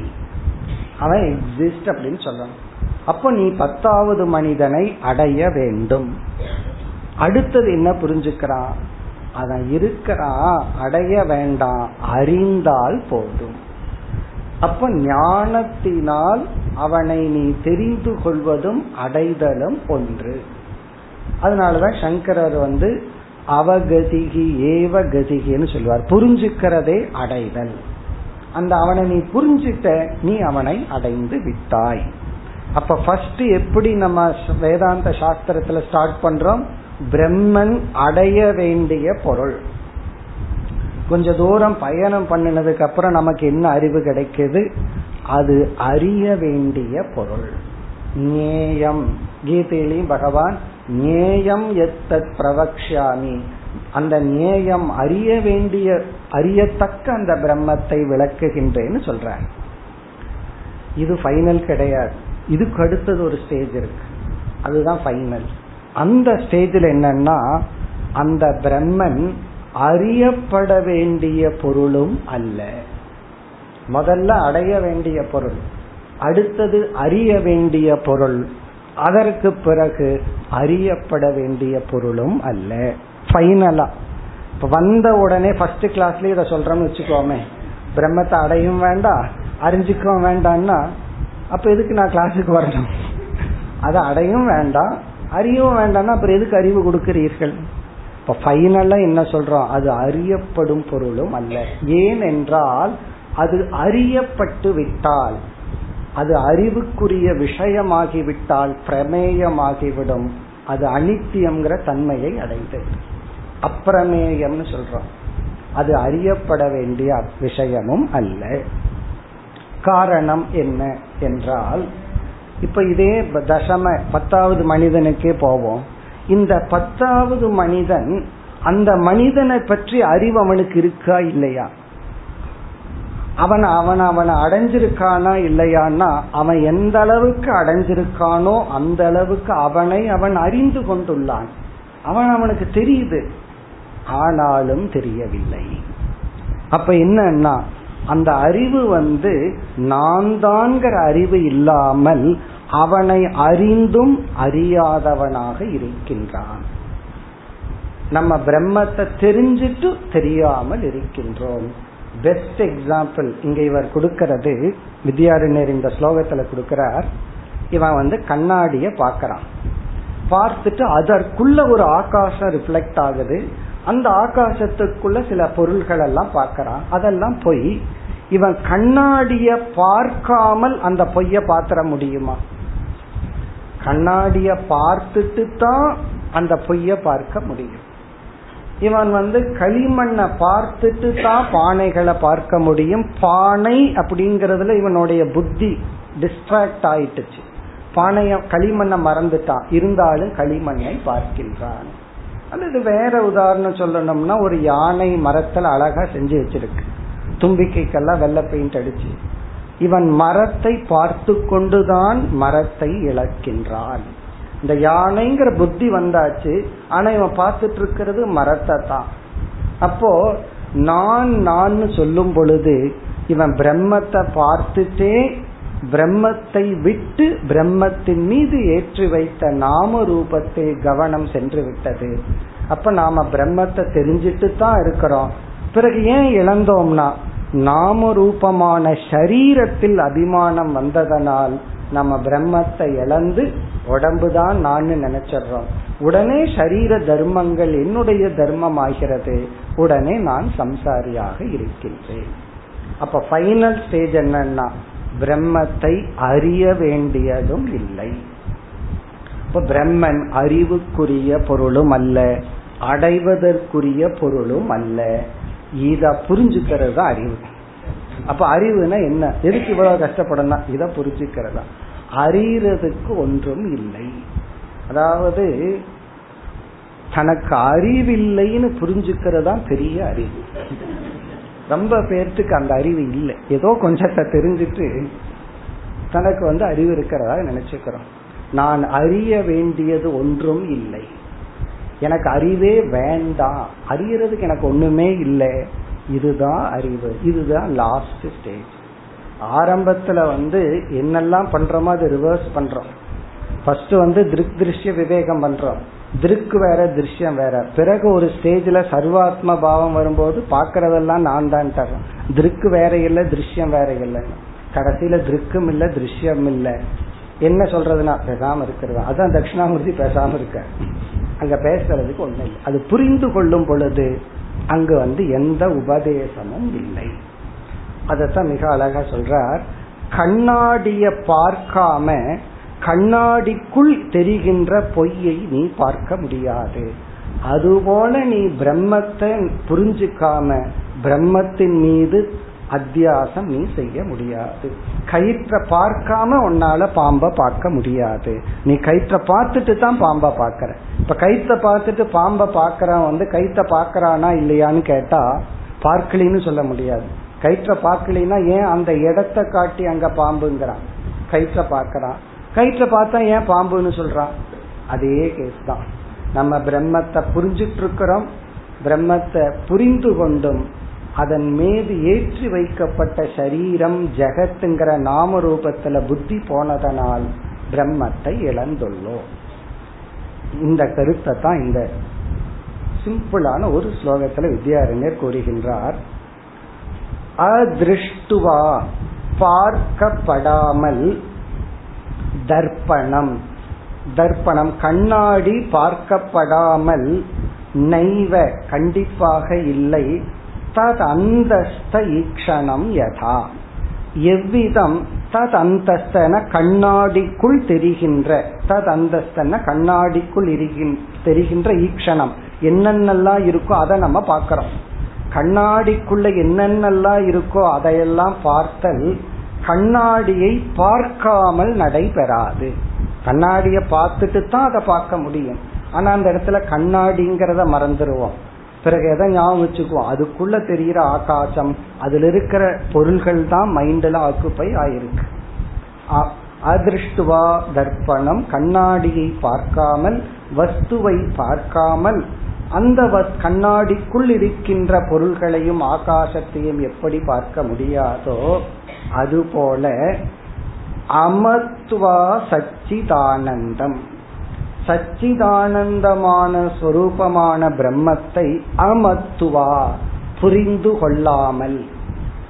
அவன் எக்ஸிஸ்ட் அப்படின்னு சொல்லணும். அப்போ நீ பத்தாவது மனிதனை அடைய வேண்டும். அடுத்தது என்ன புரிஞ்சுக்கிறான்? அவன் இருக்கிறான் அடைய வேண்டாம் அறிந்தால் போதும். அப்ப ஞானத்தினால் அவனை நீ தெரிந்து கொள்வதும் அடைதலும் ஒன்று. அதனாலதான் சங்கரர் வந்து அவகதிகி ஏவ கதிகின்னு சொல்லுவார். புரிஞ்சுக்கிறதே அடைதல். அந்த அவனை நீ புரிஞ்சுட்ட நீ அவனை அடைந்து விட்டாய். அப்ப ஃபர்ஸ்ட் எப்படி நம்ம வேதாந்த சாஸ்திரத்துல ஸ்டார்ட் பண்றோம்? பிரம்மன் அடைய வேண்டிய பொருள். கொஞ்ச தூரம் பயணம் பண்ணினதுக்கு அப்புறம் நமக்கு என்ன அறிவு கிடைக்குது? அது அறிய வேண்டிய பொருள். நேயம் கீதையிலையும் பகவான் நேயம் எத்தத் பிரவக்ஷாமி அந்த நேயம் அறிய வேண்டிய அறியத்தக்க அந்த பிரம்மத்தை விளக்குகின்றேன்னு சொல்ற இது ஃபைனல் கிடையாது. இதுக்கு அடுத்தது ஒரு ஸ்டேஜ் இருக்கு. அதுதான் ஃபைனல் அந்த ஸ்டேஜில் என்னன்னா அந்த பிரம்மன் அறியப்பட வேண்டிய பொருளும் அல்ல. முதல்ல அடைய வேண்டிய பொருள். அடுத்தது அறிய வேண்டிய பொருள். அதற்கு பிறகு அறியப்பட வேண்டிய பொருளும் அல்ல. ஃபைனலா இப்ப வந்த உடனே ஃபர்ஸ்ட் கிளாஸ்லயே இதை சொல்றோம்னு வச்சுக்கோமே. பிரம்மத்தை அடையும் வேண்டாம் அறிஞ்சுக்கவும் வேண்டாம்னா அப்ப எதுக்கு நான் கிளாஸுக்கு வரணும்? அதை அடையும் வேண்டாம் அறியவும் வேண்டாம்னா அப்புறம் எதுக்கு அறிவு கொடுக்கிறீர்கள்? இப்ப ஃபைனலா என்ன சொல்றோம்? அது அறியப்படும் பொருளும் அல்ல. ஏன் என்றால் அது அறியப்பட்டு விட்டால் அது அறிவுக்குரிய விஷயமாகிவிட்டால் பிரமேயமாகிவிடும். அது அனித்தியம்ங்கிற தன்மையை அடைந்தது அப்பிரமேயம்னு சொல்றோம். அது அறியப்பட வேண்டிய விஷயமும் அல்ல. காரணம் என்ன என்றால் இப்ப இதே தசம பத்தாவது மனிதனுக்கே போவோம். இந்த பத்தாவது மனிதன் அந்த மனிதனை பற்றி அறிவு அவனுக்கு இருக்கா இல்லையா? அவன் அவன் அவனை அடைஞ்சிருக்கானா இல்லையான்னா அவன் எந்த அளவுக்கு அடைஞ்சிருக்கானோ அந்த அளவுக்கு அவனை அவன் அறிந்து கொண்டுள்ளான். அவன் அவனுக்கு தெரியுது. ஆனாலும் தெரியவில்லை. அப்ப என்னன்னா அந்த அறிவு வந்து நான் தான்கிற அறிவு இல்லாமல் அவனை அறிந்தும் அறியாதவனாக இருக்கின்றான். நம்ம பிரம்மத்தை தெரிஞ்சிட்டு தெரியாமல் இருக்கின்றோம். பெஸ்ட் எக்ஸாம்பிள் இங்க இவர் கொடுக்கிறது வித்யாரண்யர் இந்த ஸ்லோகத்துல கொடுக்கிறார் இவன் வந்து கண்ணாடிய பாக்கிறான் பார்த்துட்டு அதற்குள்ள ஒரு ஆகாசம் ரிஃப்ளெக்ட் ஆகுது. அந்த ஆகாசத்துக்குள்ள சில பொருள்கள் எல்லாம் பார்க்கறான். அதெல்லாம் பொய் இவன் கண்ணாடிய பார்க்காமல் அந்த பொய்ய பாத்திர முடியுமா? கண்ணாடிய பார்த்துட்டு தான் அந்த பொய்ய பார்க்க முடியும். இவன் வந்து களிமண்ணை பார்த்துட்டு தான் பானைகளை பார்க்க முடியும். பானை அப்படிங்கறதுல இவனுடைய புத்தி டிஸ்ட்ராக்ட் ஆயிட்டுச்சு. பானைய களிமண்ணை மறந்துட்டான் இருந்தாலும் களிமண்ணை பார்க்கின்றான். அல்லது வேற உதாரணம் சொல்லணும்னா ஒரு யானை மரத்துல அழகா செஞ்சு வச்சிருக்கு. தும்பிக்கைக்கெல்லாம் வெள்ளை பெயிண்ட் அடிச்சு. இவன் மரத்தை பார்த்து கொண்டுதான் மரத்தை இழக்கின்றான். இந்த யானைங்கிற புத்தி வந்தாச்சு ஆனா இவன் பார்த்துட்டு இருக்கிறது மரத்தை தான் அப்போ நான் நான் சொல்லும் பொழுது இவன் பிரம்மத்தை பார்த்துட்டே பிரம்மத்தை விட்டு பிரம்மத்தின் மீது ஏற்றி வைத்த நாம ரூபத்தை கவனம் சென்று விட்டது. அப்ப நாம பிரம்மத்தை தெரிஞ்சிட்டு தான் இருக்கிறோம். பிறகு ஏன் இழந்தோம்னா நாம ரூபமான சரீரத்தில் அபிமானம் வந்ததனால் நம்ம பிரம்மத்தை இழந்து உடம்பு தான் நான் நினைச்சிடுறோம். உடனே சரீர தர்மங்கள் என்னுடைய தர்மம் ஆகிறது உடனே நான் சம்சாரியாக இருக்கின்றேன். அப்ப ஃபைனல் ஸ்டேஜ் என்னன்னா பிரம்மத்தை அறிய வேண்டியதும் இல்லை. இப்ப பிரம்மன் அறிவுக்குரிய பொருளும் அல்ல அடைவதற்குரிய பொருளும் அல்ல. இத புரிஞ்சுக்கிறது தான் அறிவு. அப்ப அறிவுனா என்ன? எதுக்கு இவ்வளவு கஷ்டப்படணும் இத புரிஞ்சுக்கிறதா அறியறதுக்கு ஒன்றும் இல்லை. அதாவது தனக்கு அறிவில்லைன்னு புரிஞ்சுக்கிறதா பெரிய அறிவு. ரொம்ப பேர்த்துக்கு அந்த அறிவு இல்லை. ஏதோ கொஞ்சத்தை தெரிஞ்சிட்டு தனக்கு வந்து அறிவு இருக்கிறதா நினைச்சுக்கிறோம். நான் அறிய வேண்டியது ஒன்றும் இல்லை. எனக்கு அறிவே வேண்டாம். அறியறதுக்கு எனக்கு ஒண்ணுமே இல்லை. இதுதான் அறிவு. இதுதான் லாஸ்ட் ஸ்டேஜ் ஆரம்பத்துல வந்து என்னெல்லாம் பண்றோமோ அது ரிவர்ஸ் பண்றோம். ஃபர்ஸ்ட் வந்து திருக் திருஷ்ய விவேகம் பண்றோம். திருக்கு வேற திருஷ்யம் வேற. பிறகு ஒரு ஸ்டேஜ்ல சர்வாத்ம பாவம் வரும்போது பாக்குறதெல்லாம் நான் தான் தரோம் திருக்கு வேற இல்ல திருஷ்யம் வேற இல்லை. கடைசியில திருக்கும் இல்ல திருஷ்யம் இல்ல. என்ன சொல்றதுன்னா பேசாம இருக்கிறது. அதான் தட்சிணாமூர்த்தி பேசாம இருக்க அங்க பேசுறதுக்கு ஒண்ணு இல்லை. அது புரிந்து கொள்ளும் பொழுது அங்கு வந்து எந்த உபதேசமும் இல்லை. அதத்தான் மிக அழகா சொல்றார். கண்ணாடிய பார்க்காம கண்ணாடிக்குள் தெரிகின்ற பொய்யை நீ பார்க்க முடியாது. அதுபோல நீ பிரம்மத்தை புரிஞ்சுக்காம பிரம்மத்தின் மீது அத்தியாசம் நீ செய்ய முடியாது. கயிற்ற பார்க்காம உன்னால பாம்ப பார்க்க முடியாது. நீ கயிற்ற பார்த்துட்டு தான் பாம்ப பாக்குற இப்ப கயிற்ற பார்த்துட்டு பாம்ப பாக்குறான் வந்து கயிற்ற பாக்குறானா இல்லையான்னு கேட்டா பார்க்கலின்னு சொல்ல முடியாது. கயிற்ற பார்க்கலினா ஏன் அந்த இடத்த காட்டி அங்க பாம்புங்கிறான்? கயிற்ற பாக்குறான் கயிற்ற பார்த்தா ஏன் பாம்புன்னு சொல்றான்? அதே கேஸ் தான். நம்ம பிரம்மத்தை புரிஞ்சிட்டு இருக்கிறோம் பிரம்மத்தை புரிந்து கொண்டும் அதன் மீது ஏற்றி வைக்கப்பட்ட சரீரம் ஜெகத்துங்கிற நாம ரூபத்துல புத்தி போனதனால் பிரம்மத்தை இழந்துள்ளோம். இந்த கருத்தை தான் இந்த சிம்பிளான ஒரு ஸ்லோகத்துல வித்யாரண்யர் கூறுகின்றார். அதிருஷ்டுவா பார்க்கப்படாமல் தர்ப்பணம். தர்ப்பணம் கண்ணாடி பார்க்கப்படாமல் நைவ கண்டிப்பாக இல்லை. தத் அந்தஸ்த ஈக்ஷணம் யதா. எவ்விதம் தத் அந்தஸ்தன கண்ணாடிக்குள் தெரிகின்ற தத் அந்தஸ்தன கண்ணாடிக்குள் தெரிகின்ற ஈக்ஷணம். என்னென்னலாம் இருக்கோ அதை நம்ம பார்க்கிறோம். கண்ணாடிக்குள்ள என்னென்னலாம் இருக்கோ அதையெல்லாம் பார்த்தல் கண்ணாடியை பார்க்காமல் நடைபெறாது. கண்ணாடிய பார்த்துட்டு தான் அதை பார்க்க முடியும். ஆனா அந்த இடத்துல கண்ணாடிங்கிறத மறந்துடுவோம் பிறகு எதை ஞாபகம் வச்சுக்குவோம்? அதுக்குள்ள தெரிகிற ஆகாசம் அதுல இருக்கிற பொருள்கள் தான் மைண்ட்ல ஆக்குப்பை ஆயிருக்கு. அதிருஷ்டுவா தர்ப்பணம் கண்ணாடியை பார்க்காமல் வஸ்துவை பார்க்காமல் அந்த கண்ணாடிக்குள் இருக்கின்ற பொருள்களையும் ஆகாசத்தையும் எப்படி பார்க்க முடியாதோ அதுபோல அமத்வா சச்சிதானந்தம். சச்சிதானந்தமான சொரூபமான பிரம்மத்தை அமத்துவா புரிந்து கொள்ளாமல்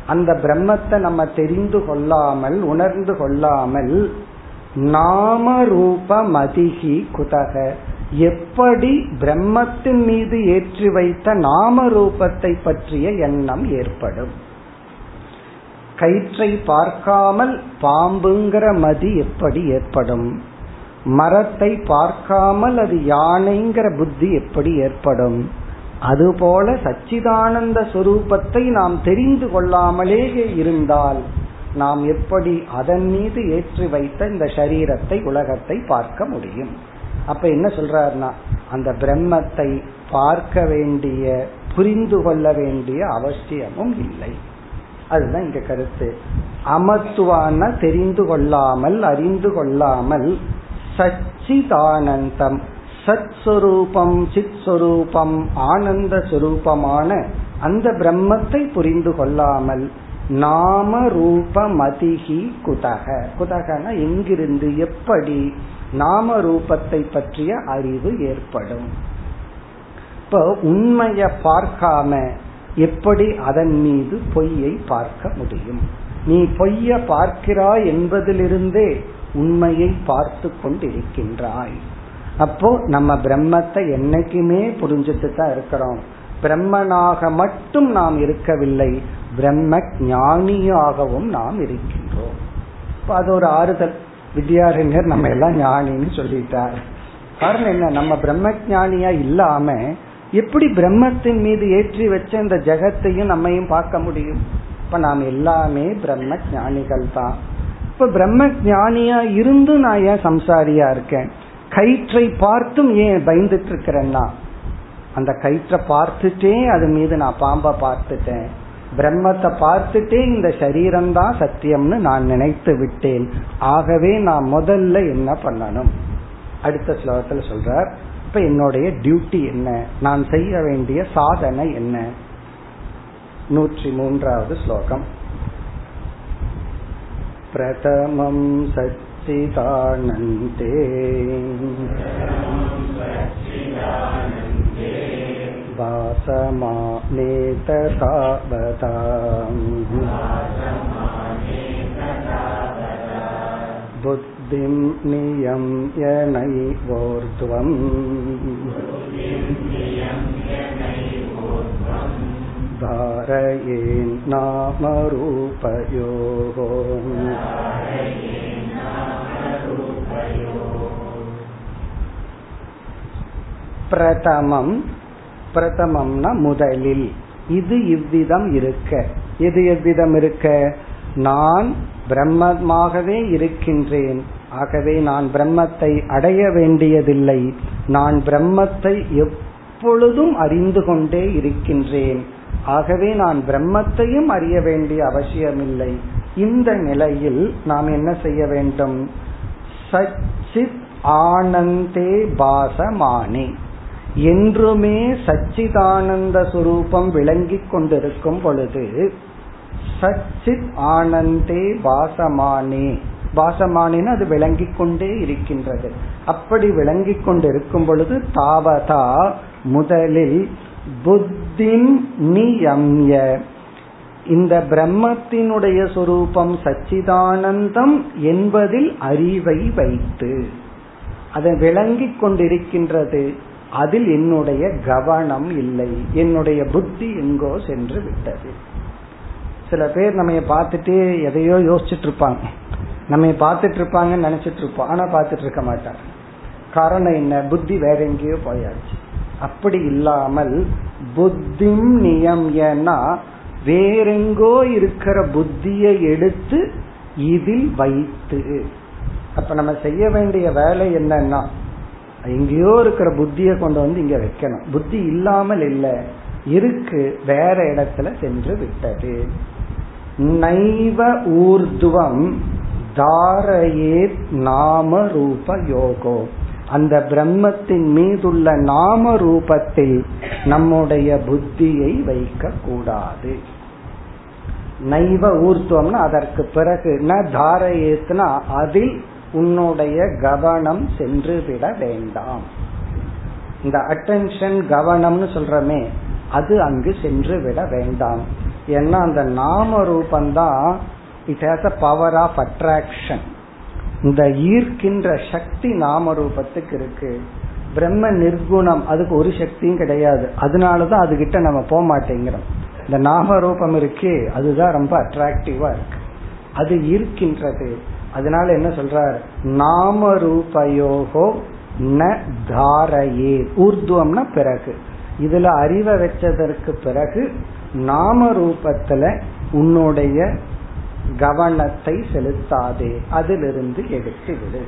அந்த பிரம்மத்தை நம்ம தெரிந்து கொள்ளாமல் உணர்ந்து கொள்ளாமல் நாம ரூப மதிகி குதக. எப்படி பிரம்மத்தின் மீது ஏற்றி வைத்த நாம ரூபத்தை பற்றிய எண்ணம் ஏற்படும். கயிற்றை பார்க்காமல் பாம்புங்கிற மதி எப்படி ஏற்படும்? மரத்தை பார்க்காமல் அது யானைங்கிற புத்தி எப்படி ஏற்படும்? அதுபோல சச்சிதானந்த சொரூபத்தை நாம் தெரிந்து கொள்ளாமலேயே இருந்தால் நாம் எப்படி அதன் மீது ஏற்றி வைத்த இந்த சரீரத்தை உலகத்தை பார்க்க முடியும். அப்ப என்ன சொல்றாருன்னா அந்த பிரம்மத்தை பார்க்க வேண்டிய புரிந்து கொள்ள வேண்டிய அவசியமும் இல்லை. அதுதான் இங்க கருத்து. அமத்துவான தெரிந்து கொள்ளாமல் அறிந்து கொள்ளாமல் சச்சிதானந்தம் சத் சொரூபம் சித் சொரூபம் ஆனந்த சொரூபமான அந்த பிரம்மத்தை புரிந்து கொள்ளாமல் நாம ரூப மதிகி குதக. குதகன எங்கிருந்து எப்படி நாம ரூபத்தை பற்றிய அறிவு ஏற்படும். இப்போ உண்மைய பார்க்காம எப்படி அதன் மீது பொய்யை பார்க்க முடியும்? நீ பொய்ய பார்க்கிறாய் என்பதிலிருந்தே உண்மையை பார்த்து கொண்டிருக்கின்றாய். அப்போ நம்ம பிரம்மத்தை என்னைக்குமே புரிஞ்சுட்டு தான் இருக்கிறோம். பிரம்மனாக மட்டும் நாம் இருக்கவில்லை பிரம்ம ஞானியாகவும் நாம் இருக்கின்றோம். அது ஒரு ஆறுதல். வித்யாரண்யர் நம்ம எல்லாம் ஞானின்னு சொல்லிட்டார். காரணம் என்ன? நம்ம பிரம்ம ஜானியா இல்லாம எப்படி பிரம்மத்தின் மீது ஏற்றி வச்ச இந்த ஜெகத்தையும் நம்மையும் பார்க்க முடியும்? இப்ப நாம் எல்லாமே பிரம்ம ஜானிகள் தான். இப்ப பிரம்ம ஜானியா இருந்து நான் ஏன் சம்சாரியா இருக்கேன்? கயிற்றை பார்த்தும் ஏன் பயந்துட்டு இருக்கிறேன்னா? அந்த கயிற்றை பார்த்துட்டே அது மீது நான் பாம்பை பார்த்துட்டேன். பிரம்மத்தை பார்த்துட்டே இந்த சரீரம் தான் சத்தியம்னு நான் நினைத்து விட்டேன். ஆகவே நான் முதல்ல என்ன பண்ணணும்? அடுத்த ஸ்லோகத்தில் சொல்றார் இப்ப என்னுடைய டியூட்டி என்ன? நான் செய்ய வேண்டிய சாதனை என்ன? நூற்றி மூன்றாவது ஸ்லோகம். பிரதமம் சச்சிதானந்தே. वासमानेततावता बुद्धिं नियम्य नैवोर्ध्वम् धारयेन्नामरूपयोः प्रथमम् பிரதமம்னா முதலில். இது இவ்விதம் இருக்க. இது எவ்விதம் இருக்க? நான் பிரம்மமாகவே இருக்கின்றேன். ஆகவே நான் பிரம்மத்தை அடைய வேண்டியதில்லை. நான் பிரம்மத்தை எப்பொழுதும் அறிந்து கொண்டே இருக்கின்றேன். ஆகவே நான் பிரம்மத்தையும் அறிய வேண்டிய அவசியமில்லை. இந்த நிலையில் நாம் என்ன செய்ய வேண்டும்? சச்சித் ஆனந்தே பாசமானே. என்றுமே சச்சிதானந்த சுரூபம் விளங்கிக் கொண்டிருக்கும் பொழுது சச்சித் ஆனந்தே பாசமானே பாசமானேன்னு அது விளங்கிக் கொண்டே இருக்கின்றது. அப்படி விளங்கிக் கொண்டிருக்கும் பொழுது தாவதா முதலில் புத்தின் நியம்ய. இந்த பிரம்மத்தினுடைய சொரூபம் சச்சிதானந்தம் என்பதில் அறிவை வைத்து அதை விளங்கிக் கொண்டிருக்கின்றது. அதில் என்னுடைய கவனம் இல்லை. என்னுடைய புத்தி எங்கோ சென்று விட்டது. சில பேர் நம்ம பார்த்துட்டு எதையோ யோசிச்சுட்டு இருப்பாங்க நம்ம பார்த்துட்டு இருப்பாங்கன்னு நினைச்சிட்டு இருப்போம் ஆனா பார்த்துட்டு இருக்க மாட்டாங்க. காரணம் என்ன? புத்தி வேற எங்கேயோ போயாச்சு. அப்படி இல்லாமல் புத்திம் நியம் ஏன்னா வேறெங்கோ இருக்கிற புத்தியை எடுத்து இதில் வைத்து. அப்ப நம்ம செய்ய வேண்டிய வேலை என்னன்னா எங்கேயோ இருக்கிற புத்தியை கொண்டு வந்து இங்க வைக்கணும். புத்தி இல்லாமல் இல்லை. இருக்கு வேற இடத்துல சென்று விட்டது. நைவ ஊர்துவம் தாரையே நாம ரூப யோகோ. அந்த பிரம்மத்தின் மீதுள்ள நாம ரூபத்தில் நம்முடைய புத்தியை வைக்க கூடாது நைவ ஊர்த்துவம்னா அதற்கு பிறகு ந தாரையேத்னா அதில் உன்னுடைய கவனம் சென்று விட வேண்டாம். இந்த அட்டென்ஷன் கவனம்னு சொல்றமே அது அங்கு சென்று விட வேண்டாம். ஏன்னா அந்த நாம ரூபந்தான் it has a power of attraction இந்த ஈர்க்கின்ற சக்தி நாம ரூபத்துக்கு இருக்கு. பிரம்ம நிர்குணம் அதுக்கு ஒரு சக்தியும் கிடையாது. அதனாலதான் அதுகிட்ட நம்ம போக மாட்டேங்கிறோம். இந்த நாம ரூபம் இருக்கே அதுதான் ரொம்ப அட்ராக்டிவா இருக்கு. அது ஈர்க்கின்றது. அதனால என்ன சொல்றார்? நாம ரூபயோகோ ந தாரையே. ஊர்துவம்னா பிறகு. இதுல அறிவை வச்சதற்கு பிறகு நாம ரூபத்துல உன்னுடைய கவனத்தை செலுத்தாதே. அதிலிருந்து எடுத்து விடு.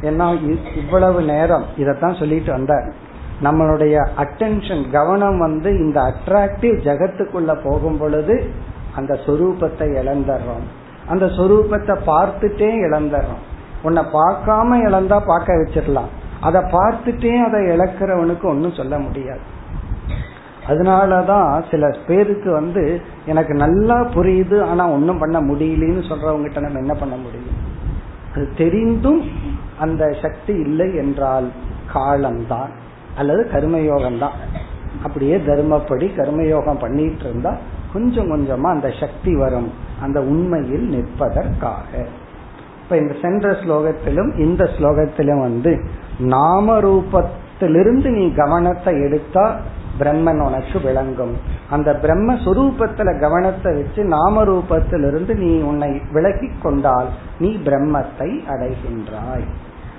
ஏன்னா இவ்வளவு நேரம் இதத்தான் சொல்லிட்டு வந்தார். நம்மளுடைய அட்டென்ஷன் கவனம் வந்து இந்த அட்ராக்டிவ் ஜகத்துக்குள்ள போகும் பொழுது அந்த சொரூபத்தை இழந்துடுறோம் அந்த சொரூபத்தை பார்த்துட்டே இழந்துடுறோம் உன்னை பார்க்காம இழந்தா பார்க்க வச்சிடலாம். அதை பார்த்துட்டே அதை இழக்கிறவனுக்கு ஒன்றும் சொல்ல முடியாது. அதனாலதான் சில பேருக்கு வந்து எனக்கு நல்லா புரியுது ஆனா ஒன்றும் பண்ண முடியலன்னு சொல்றவங்க நம்ம என்ன பண்ண முடியும்? அது தெரிந்தும் அந்த சக்தி இல்லை என்றால் காலம்தான் அல்லது கர்மயோகம் தான் அப்படியே தர்மப்படி கர்மயோகம் பண்ணிட்டு இருந்தா கொஞ்சம் கொஞ்சமா அந்த சக்தி வரும். அந்த உண்மையில் நிற்பதற்காக. இப்ப இந்த சென்ற ஸ்லோகத்திலும் இந்த ஸ்லோகத்திலும் வந்து நாம ரூபத்திலிருந்து நீ கவனத்தை எடுத்தா பிரம்மன் உனக்கு விளங்கும். அந்த பிரம்மஸ்வரூபத்துல கவனத்தை வச்சு நாம ரூபத்திலிருந்து நீ உன்னை விலகி கொண்டால் நீ பிரம்மத்தை அடைகின்றாய்.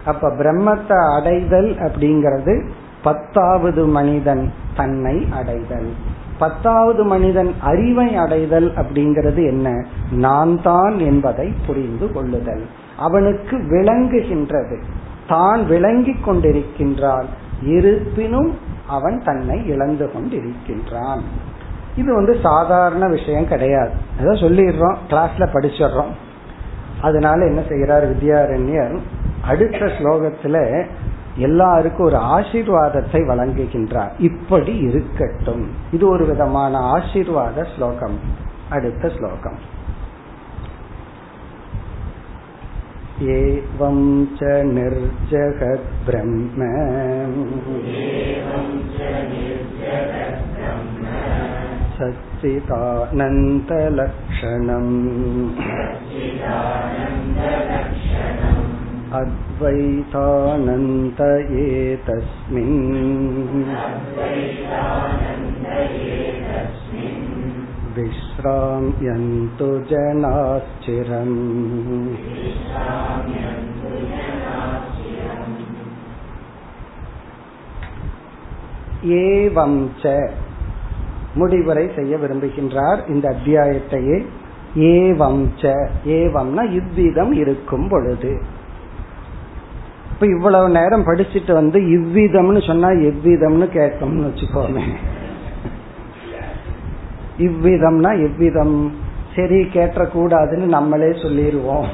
அப்ப பிரம்மத்தை அடைதல் அப்படிங்கிறது பத்தாவது மனிதன் தன்னை அடைதல். பத்தாவது மனிதன் அறிவை அடைதல் அப்படிங்கிறது என்ன? நான் தான் என்பதை புரிந்து கொள்ளுதல். அவனுக்கு விளங்குகின்றது. தான் விளங்கி கொண்டிருக்கின்றான். இருப்பினும் அவன் தன்னை இழந்து கொண்டிருக்கின்றான். இது வந்து சாதாரண விஷயம் கிடையாது. ஏதோ சொல்லிடுறோம் கிளாஸ்ல படிச்சிடுறோம். அதனால என்ன செய்யறார் வித்யாரண்யர்? அடுத்த ஸ்லோகத்துல எல்லாருக்கும் ஒரு ஆசீர்வாதத்தை வழங்குகின்றார் இப்படி இருக்கட்டும் இது ஒரு விதமான ஆசீர்வாத ஸ்லோகம் அடுத்த ஸ்லோகம் एवं च निर्जगद्ब्रह्म सच्चिदानन्तलक्षणम् अद्वैतानन्त एतस्मिन् विश्राम्यन्तु जनाश्चिरम् ஏவம் ச முடிவுரை செய்ய விரும்புகின்றார் இந்த அத்தியாயத்தையே ஏவம் ச ஏவம்னா இவ்விதம் இருக்கும் பொழுது இப்ப இவ்வளவு நேரம் படிச்சுட்டு வந்து இவ்விதம்னு சொன்னா எவ்விதம்னு கேட்கணும்னு வச்சுக்கோமே. இவ்விதம்னா எவ்விதம்? சரி கேட்டக்கூடாதுன்னு நம்மளே சொல்லிடுவோம்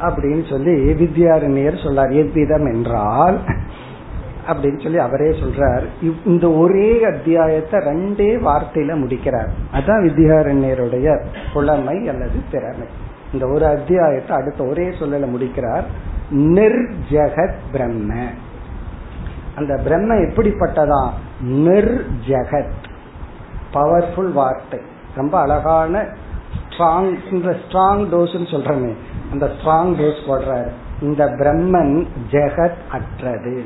அப்படின்னு சொல்லி வித்யாரண்யர் சொல்றார் எவ்விதம் என்றால் அப்படின்னு சொல்லி அவரே சொல்றார். இந்த ஒரே அத்தியாயத்தை ரெண்டே வார்த்தையில முடிக்கிறார். அதான் வித்யாரண்யருடைய புலமை அல்லது திறமை. இந்த ஒரு அத்தியாயத்தை அடுத்த ஒரே சொல்லல முடிக்கிறார். நிர்ஜகத் பிரம்ம. அந்த பிரம்ம எப்படிப்பட்டதா? நிர்ஜகத். பவர்ஃபுல் வார்த்தை. ரொம்ப அழகான ஸ்ட்ராங் இந்த ஸ்ட்ராங் டோஸ்ன்னு சொல்றமே அந்த ஸ்ட்ராங் டோஸ் போடுறாரு. இந்த பிரம்மன் ஜெகத் அற்றது.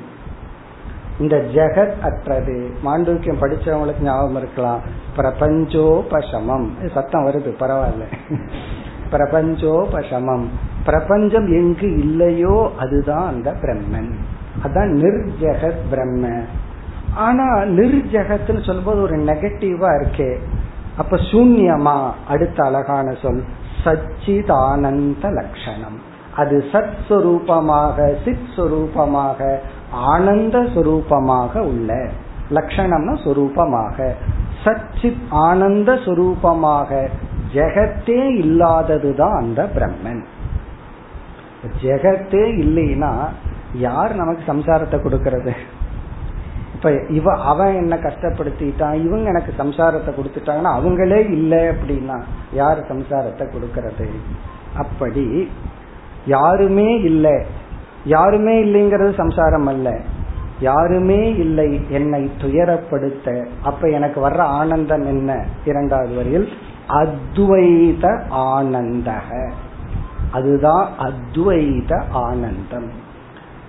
இந்த ஜெகத் அற்றது. மாண்டூக்கியம் படிச்சவங்களுக்கு ஞாபகம் இருக்கலாம். பிரபஞ்சோபசமம். சத்தம் வருது பரவாயில்ல. பிரபஞ்சோபசமம். பிரபஞ்சம் எங்கு இல்லையோ அதுதான் அந்த பிரம்மன். அதான் நிர்ஜெகத் பிரம்ம. ஆனா நிர்ஜெகத்னு சொல்லும்போது ஒரு நெகட்டிவா இருக்கே. அப்ப சூன்யமா? அடுத்த அழகான சொல். சச்சிதானந்த லட்சணம் அது சத் சுரூபமாக சித் சுரூபமாக ஆனந்த சுரூபமாக உள்ள லட்சணம்னா சுரூபமாக. சச்சித் ஆனந்த சுரூபமாக ஜெகத்தே இல்லாததுதான் அந்த பிரம்மன். ஜெகத்தே இல்லைன்னா யார் நமக்கு சம்சாரத்தை கொடுக்கறது? இப்ப இவ அவன் என்ன கஷ்டப்படுத்திட்டான் இவங்க எனக்கு சம்சாரத்தை கொடுத்துட்டாங்கன்னா அவங்களே இல்லை அப்படின்னா யார் சம்சாரத்தை கொடுக்கறது? அப்படி யாருமே இல்லை. யாருமே இல்லைங்கிறது சம்சாரம் அல்ல. யாருமே இல்லை என்னை துயரப்படுத்த. அப்ப எனக்கு வர்ற ஆனந்தம் என்ன? இரண்டாவது வரையில் அத்வைத ஆனந்தக. அதுதான் அத்வைத ஆனந்தம்.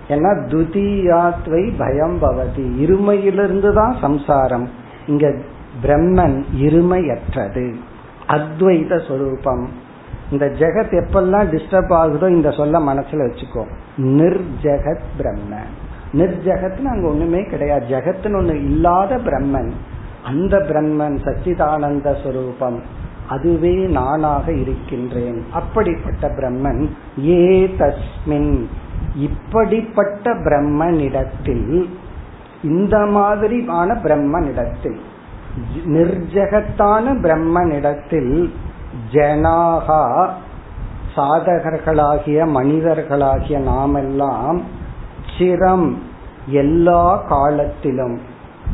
ஏன்னா துதியாத்வை பயம் பவதி. இருமையிலிருந்து தான் சம்சாரம். இங்க பிரம்மன் இருமையற்றது. அத்வைத சொரூபம். இந்த ஜெகத் எப்பெல்லாம் டிஸ்டர்ப் ஆகுதோ இந்த சொல்ல மனசுல வச்சுக்கோ. நிர்ஜெகத் பிரம்ம. நிர்ஜகத்னு அங்க ஒண்ணுமே கிடையாது. ஜெகத்னு ஒண்ணு இல்லாத பிரம்மன். அந்த பிரம்மன் சச்சிதானந்த சொரூபம். அதுவே நானாக இருக்கின்றேன். அப்படிப்பட்ட பிரம்மன் ஏ தஸ்மின். இப்படிப்பட்ட பிரம்மனிடத்தில் இந்த மாதிரியான பிரம்மனிடத்தில் நிர்ஜகத்தான பிரம்மனிடத்தில் ஜனாகா சாதகர்களாகிய மனிதர்களாகிய நாமெல்லாம் சிரம் எல்லா காலத்திலும்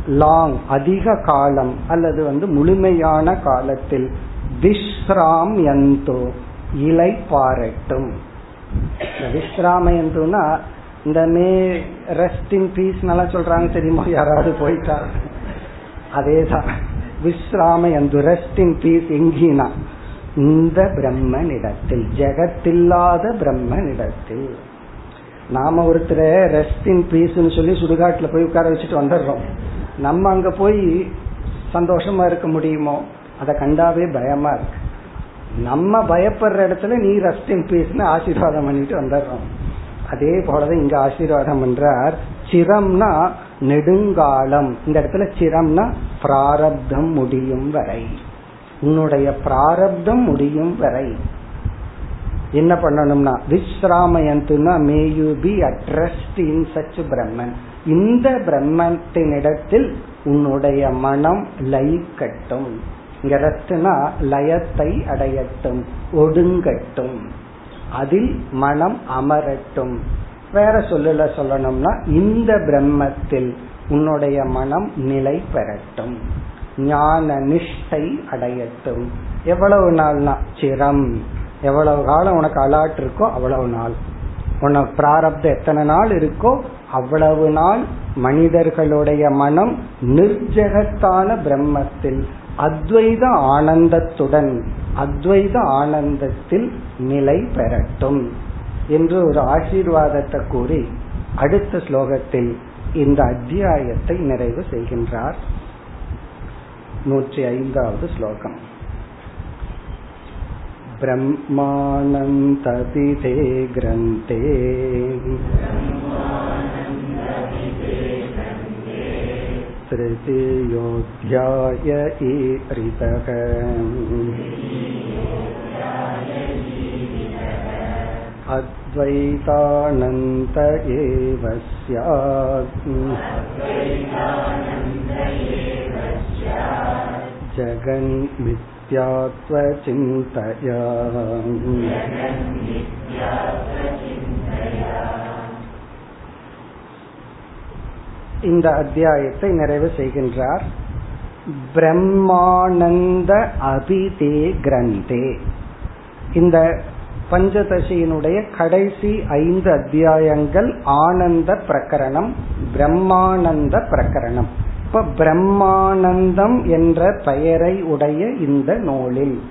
லாங் அதிக காலம் அல்லது வந்து முழுமையான காலத்தில் விஸ்ராம்யந்தோ இலை பாரட்டும் விஸ்ராமயந்தோனா இந்த மே ரெஸ்ட் இன் பீஸ் நல்லா சொல்றாங்க தெரியுமா? யாராவது போயிட்டா. அதேதான். விஸ்ராமயந்து ரெஸ்ட் இன் பீஸ் எங்கினா? இந்த பிரம்மனிடத்தில் ஜெகத்தில்லாத பிரம்மனிடத்தில். நாம ஒருத்தர ரெஸ்ட் இன் பீஸ்ன்னு சொல்லி சுடுகாட்டுல போய் உட்கார வச்சுட்டு வந்துடுறோம். நம்ம அங்க போய் சந்தோஷமா இருக்க முடியுமோ? அதை கண்டாவே பயமா இருக்கு. நம்ம பயப்படுற இடத்துல நீ ரெஸ்ட் இன் பீஸ்னு ஆசீர்வாதம் பண்ணிட்டு வந்துடுறோம். அதே போலதான் இங்க ஆசீர்வாதம் பண்றார். சிரம்னா நெடுங்காலம். இந்த இடத்துல சிரம்னா பிராரப்தம் முடியும் வரை. உன்னுடைய பிராரப்தம் முடியும் வரை. என்ன பண்ணணும்னா விஸ்ராமயந்துனா may you be at rest in such பிரம்மன் இந்த பிரம்மத்தினிடத்தில் உன்னுடைய மனம் லை கட்டும் இங்க ரத்துனா லயத்தை அடையட்டும் ஒடுங்கட்டும். அதில் மனம் அமரட்டும். வேற சொல்லல சொல்லணும்னா இந்த பிரம்மத்தில் உன்னுடைய மனம் நிலை பெறட்டும். ஞான நிஷ்டை அடையட்டும். எவ்வளவு நாள்னா சிரம். எவ்வளவு காலம் உனக்கு அலாட் இருக்கோ அவ்வளவு நாள். உனக்கு பிராரப்த எத்தனை நாள் இருக்கோ அவ்வளவு நாள் மனிதர்களுடைய மனம் நிர்ஜகத்தான பிரம்மத்தில் அத்வைத ஆனந்தத்துடன் அத்வைத ஆனந்தத்தில் நிலை பெறட்டும் என்று ஒரு ஆசீர்வாதத்தை கூறி அடுத்த ஸ்லோகத்தில் இந்த அத்தியாயத்தை நிறைவு செய்கின்றார் நூற்றி ஐந்தாவது ஸ்லோகம் ब्रह्मानन्तपिते ग्रन्थे तृतीयोऽध्याय ईरितः। अद्वैतानन्त एव स्यात्। இந்த அத்தியாயத்தை நிறைவு செய்கின்றார். பிரம்மானந்த அபிதே கிரந்தே. இந்த பஞ்சதசியினுடைய கடைசி ஐந்து அத்தியாயங்கள் ஆனந்த பிரகரணம் பிரம்மானந்த பிரகரணம். இப்ப பிரம்மானந்தம் என்ற பெயரை உடைய இந்த நூலில்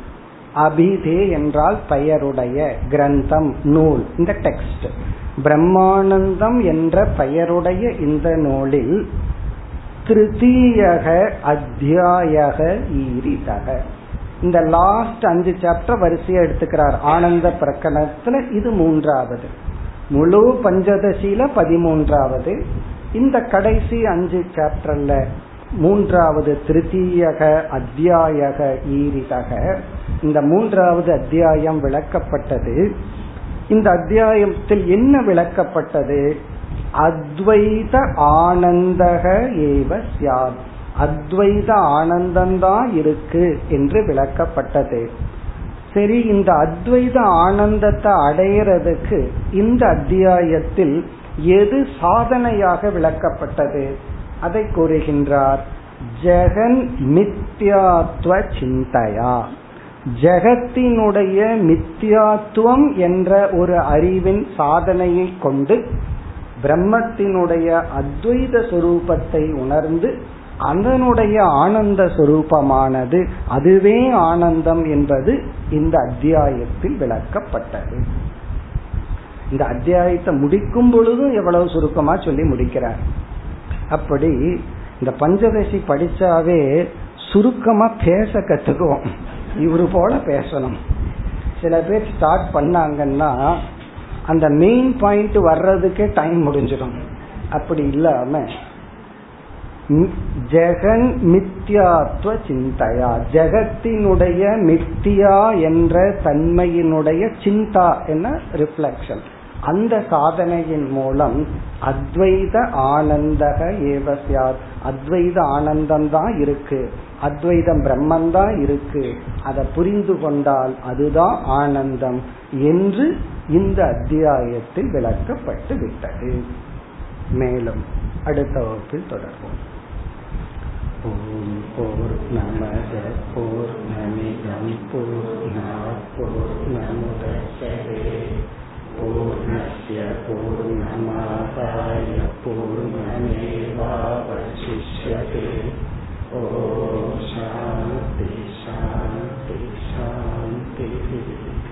அபிதே என்றால் பெயருடைய கிரந்தம் நூல் இந்த டெக்ஸ்ட். பிரம்மானந்தம் என்ற பெயருடைய இந்த நூலில் திருத்தீயக அத்தியாயக ஈரிதக. இந்த லாஸ்ட் அஞ்சு சாப்டர் வரிசையா எடுத்துக்கிறார். ஆனந்த பிரகடனத்துல இது மூன்றாவது. முழு பஞ்சதசியில பதிமூன்றாவது. இந்த கடைசி அஞ்சு சாப்டர்ல மூன்றாவது திருத்தீயக அத்தியாயக ஈரிதக. இந்த மூன்றாவது அத்தியாயம் விளக்கப்பட்டது. இந்த அத்தியாயத்தில் என்ன விளக்கப்பட்டது? அத்வைத ஆனந்தக ஏவ சியாத் அத்வைத ஆனந்தம்தான் இருக்கு என்று விளக்கப்பட்டது. சரி இந்த அத்வைத ஆனந்தத்தை அடையிறதுக்கு இந்த அத்தியாயத்தில் எது சாதனையாக விளக்கப்பட்டது? அதை கூறுகின்றார். ஜெகன் மித்யாத்வ சிந்தையா. ஜெகத்தினுடைய மித்யாத்துவம் என்ற ஒரு அறிவின் சாதனையை கொண்டு பிரம்மத்தினுடைய அத்வைத சுரூபத்தை உணர்ந்து அதனுடைய ஆனந்த சுரூபமானது அதுவே ஆனந்தம் என்பது இந்த அத்தியாயத்தில் விளக்கப்பட்டது. இந்த அத்தியாயத்தை முடிக்கும் பொழுதும் எவ்வளவு சுருக்கமா சொல்லி முடிக்கிறார். அப்படி இந்த பஞ்சதசி படிச்சாவே சுருக்கமா பேச கத்துக்குவோம். இவரு போல பேசணும். சில பேர் ஸ்டார்ட் பண்ணாங்கன்னா அந்த மெயின் பாயிண்ட் வர்றதுக்கே டைம் முடிஞ்சிடும். அப்படி இல்லாம ஜெகன் மித்யாத்வ சிந்தையா? ஜெகத்தினுடைய மித்தியா என்ற தன்மையினுடைய சிந்தா என்ன? ரிஃப்ளக்ஷன் அந்த சாதனையின் மூலம் அத்வைத ஆனந்தக ஏவசியார் அத்வைத ஆனந்தம் தான் இருக்கு. அத்வைதம் பிரம்மந்தான் இருக்கு. அதை புரிந்து கொண்டால் அதுதான் ஆனந்தம் என்று இந்த அத்தியாயத்தில் விளக்கப்பட்டு விட்டது. மேலும் அடுத்த வகுப்பில் தொடர்போம் ஓம் போர் நமத போர் நமிதம் பூர்ணா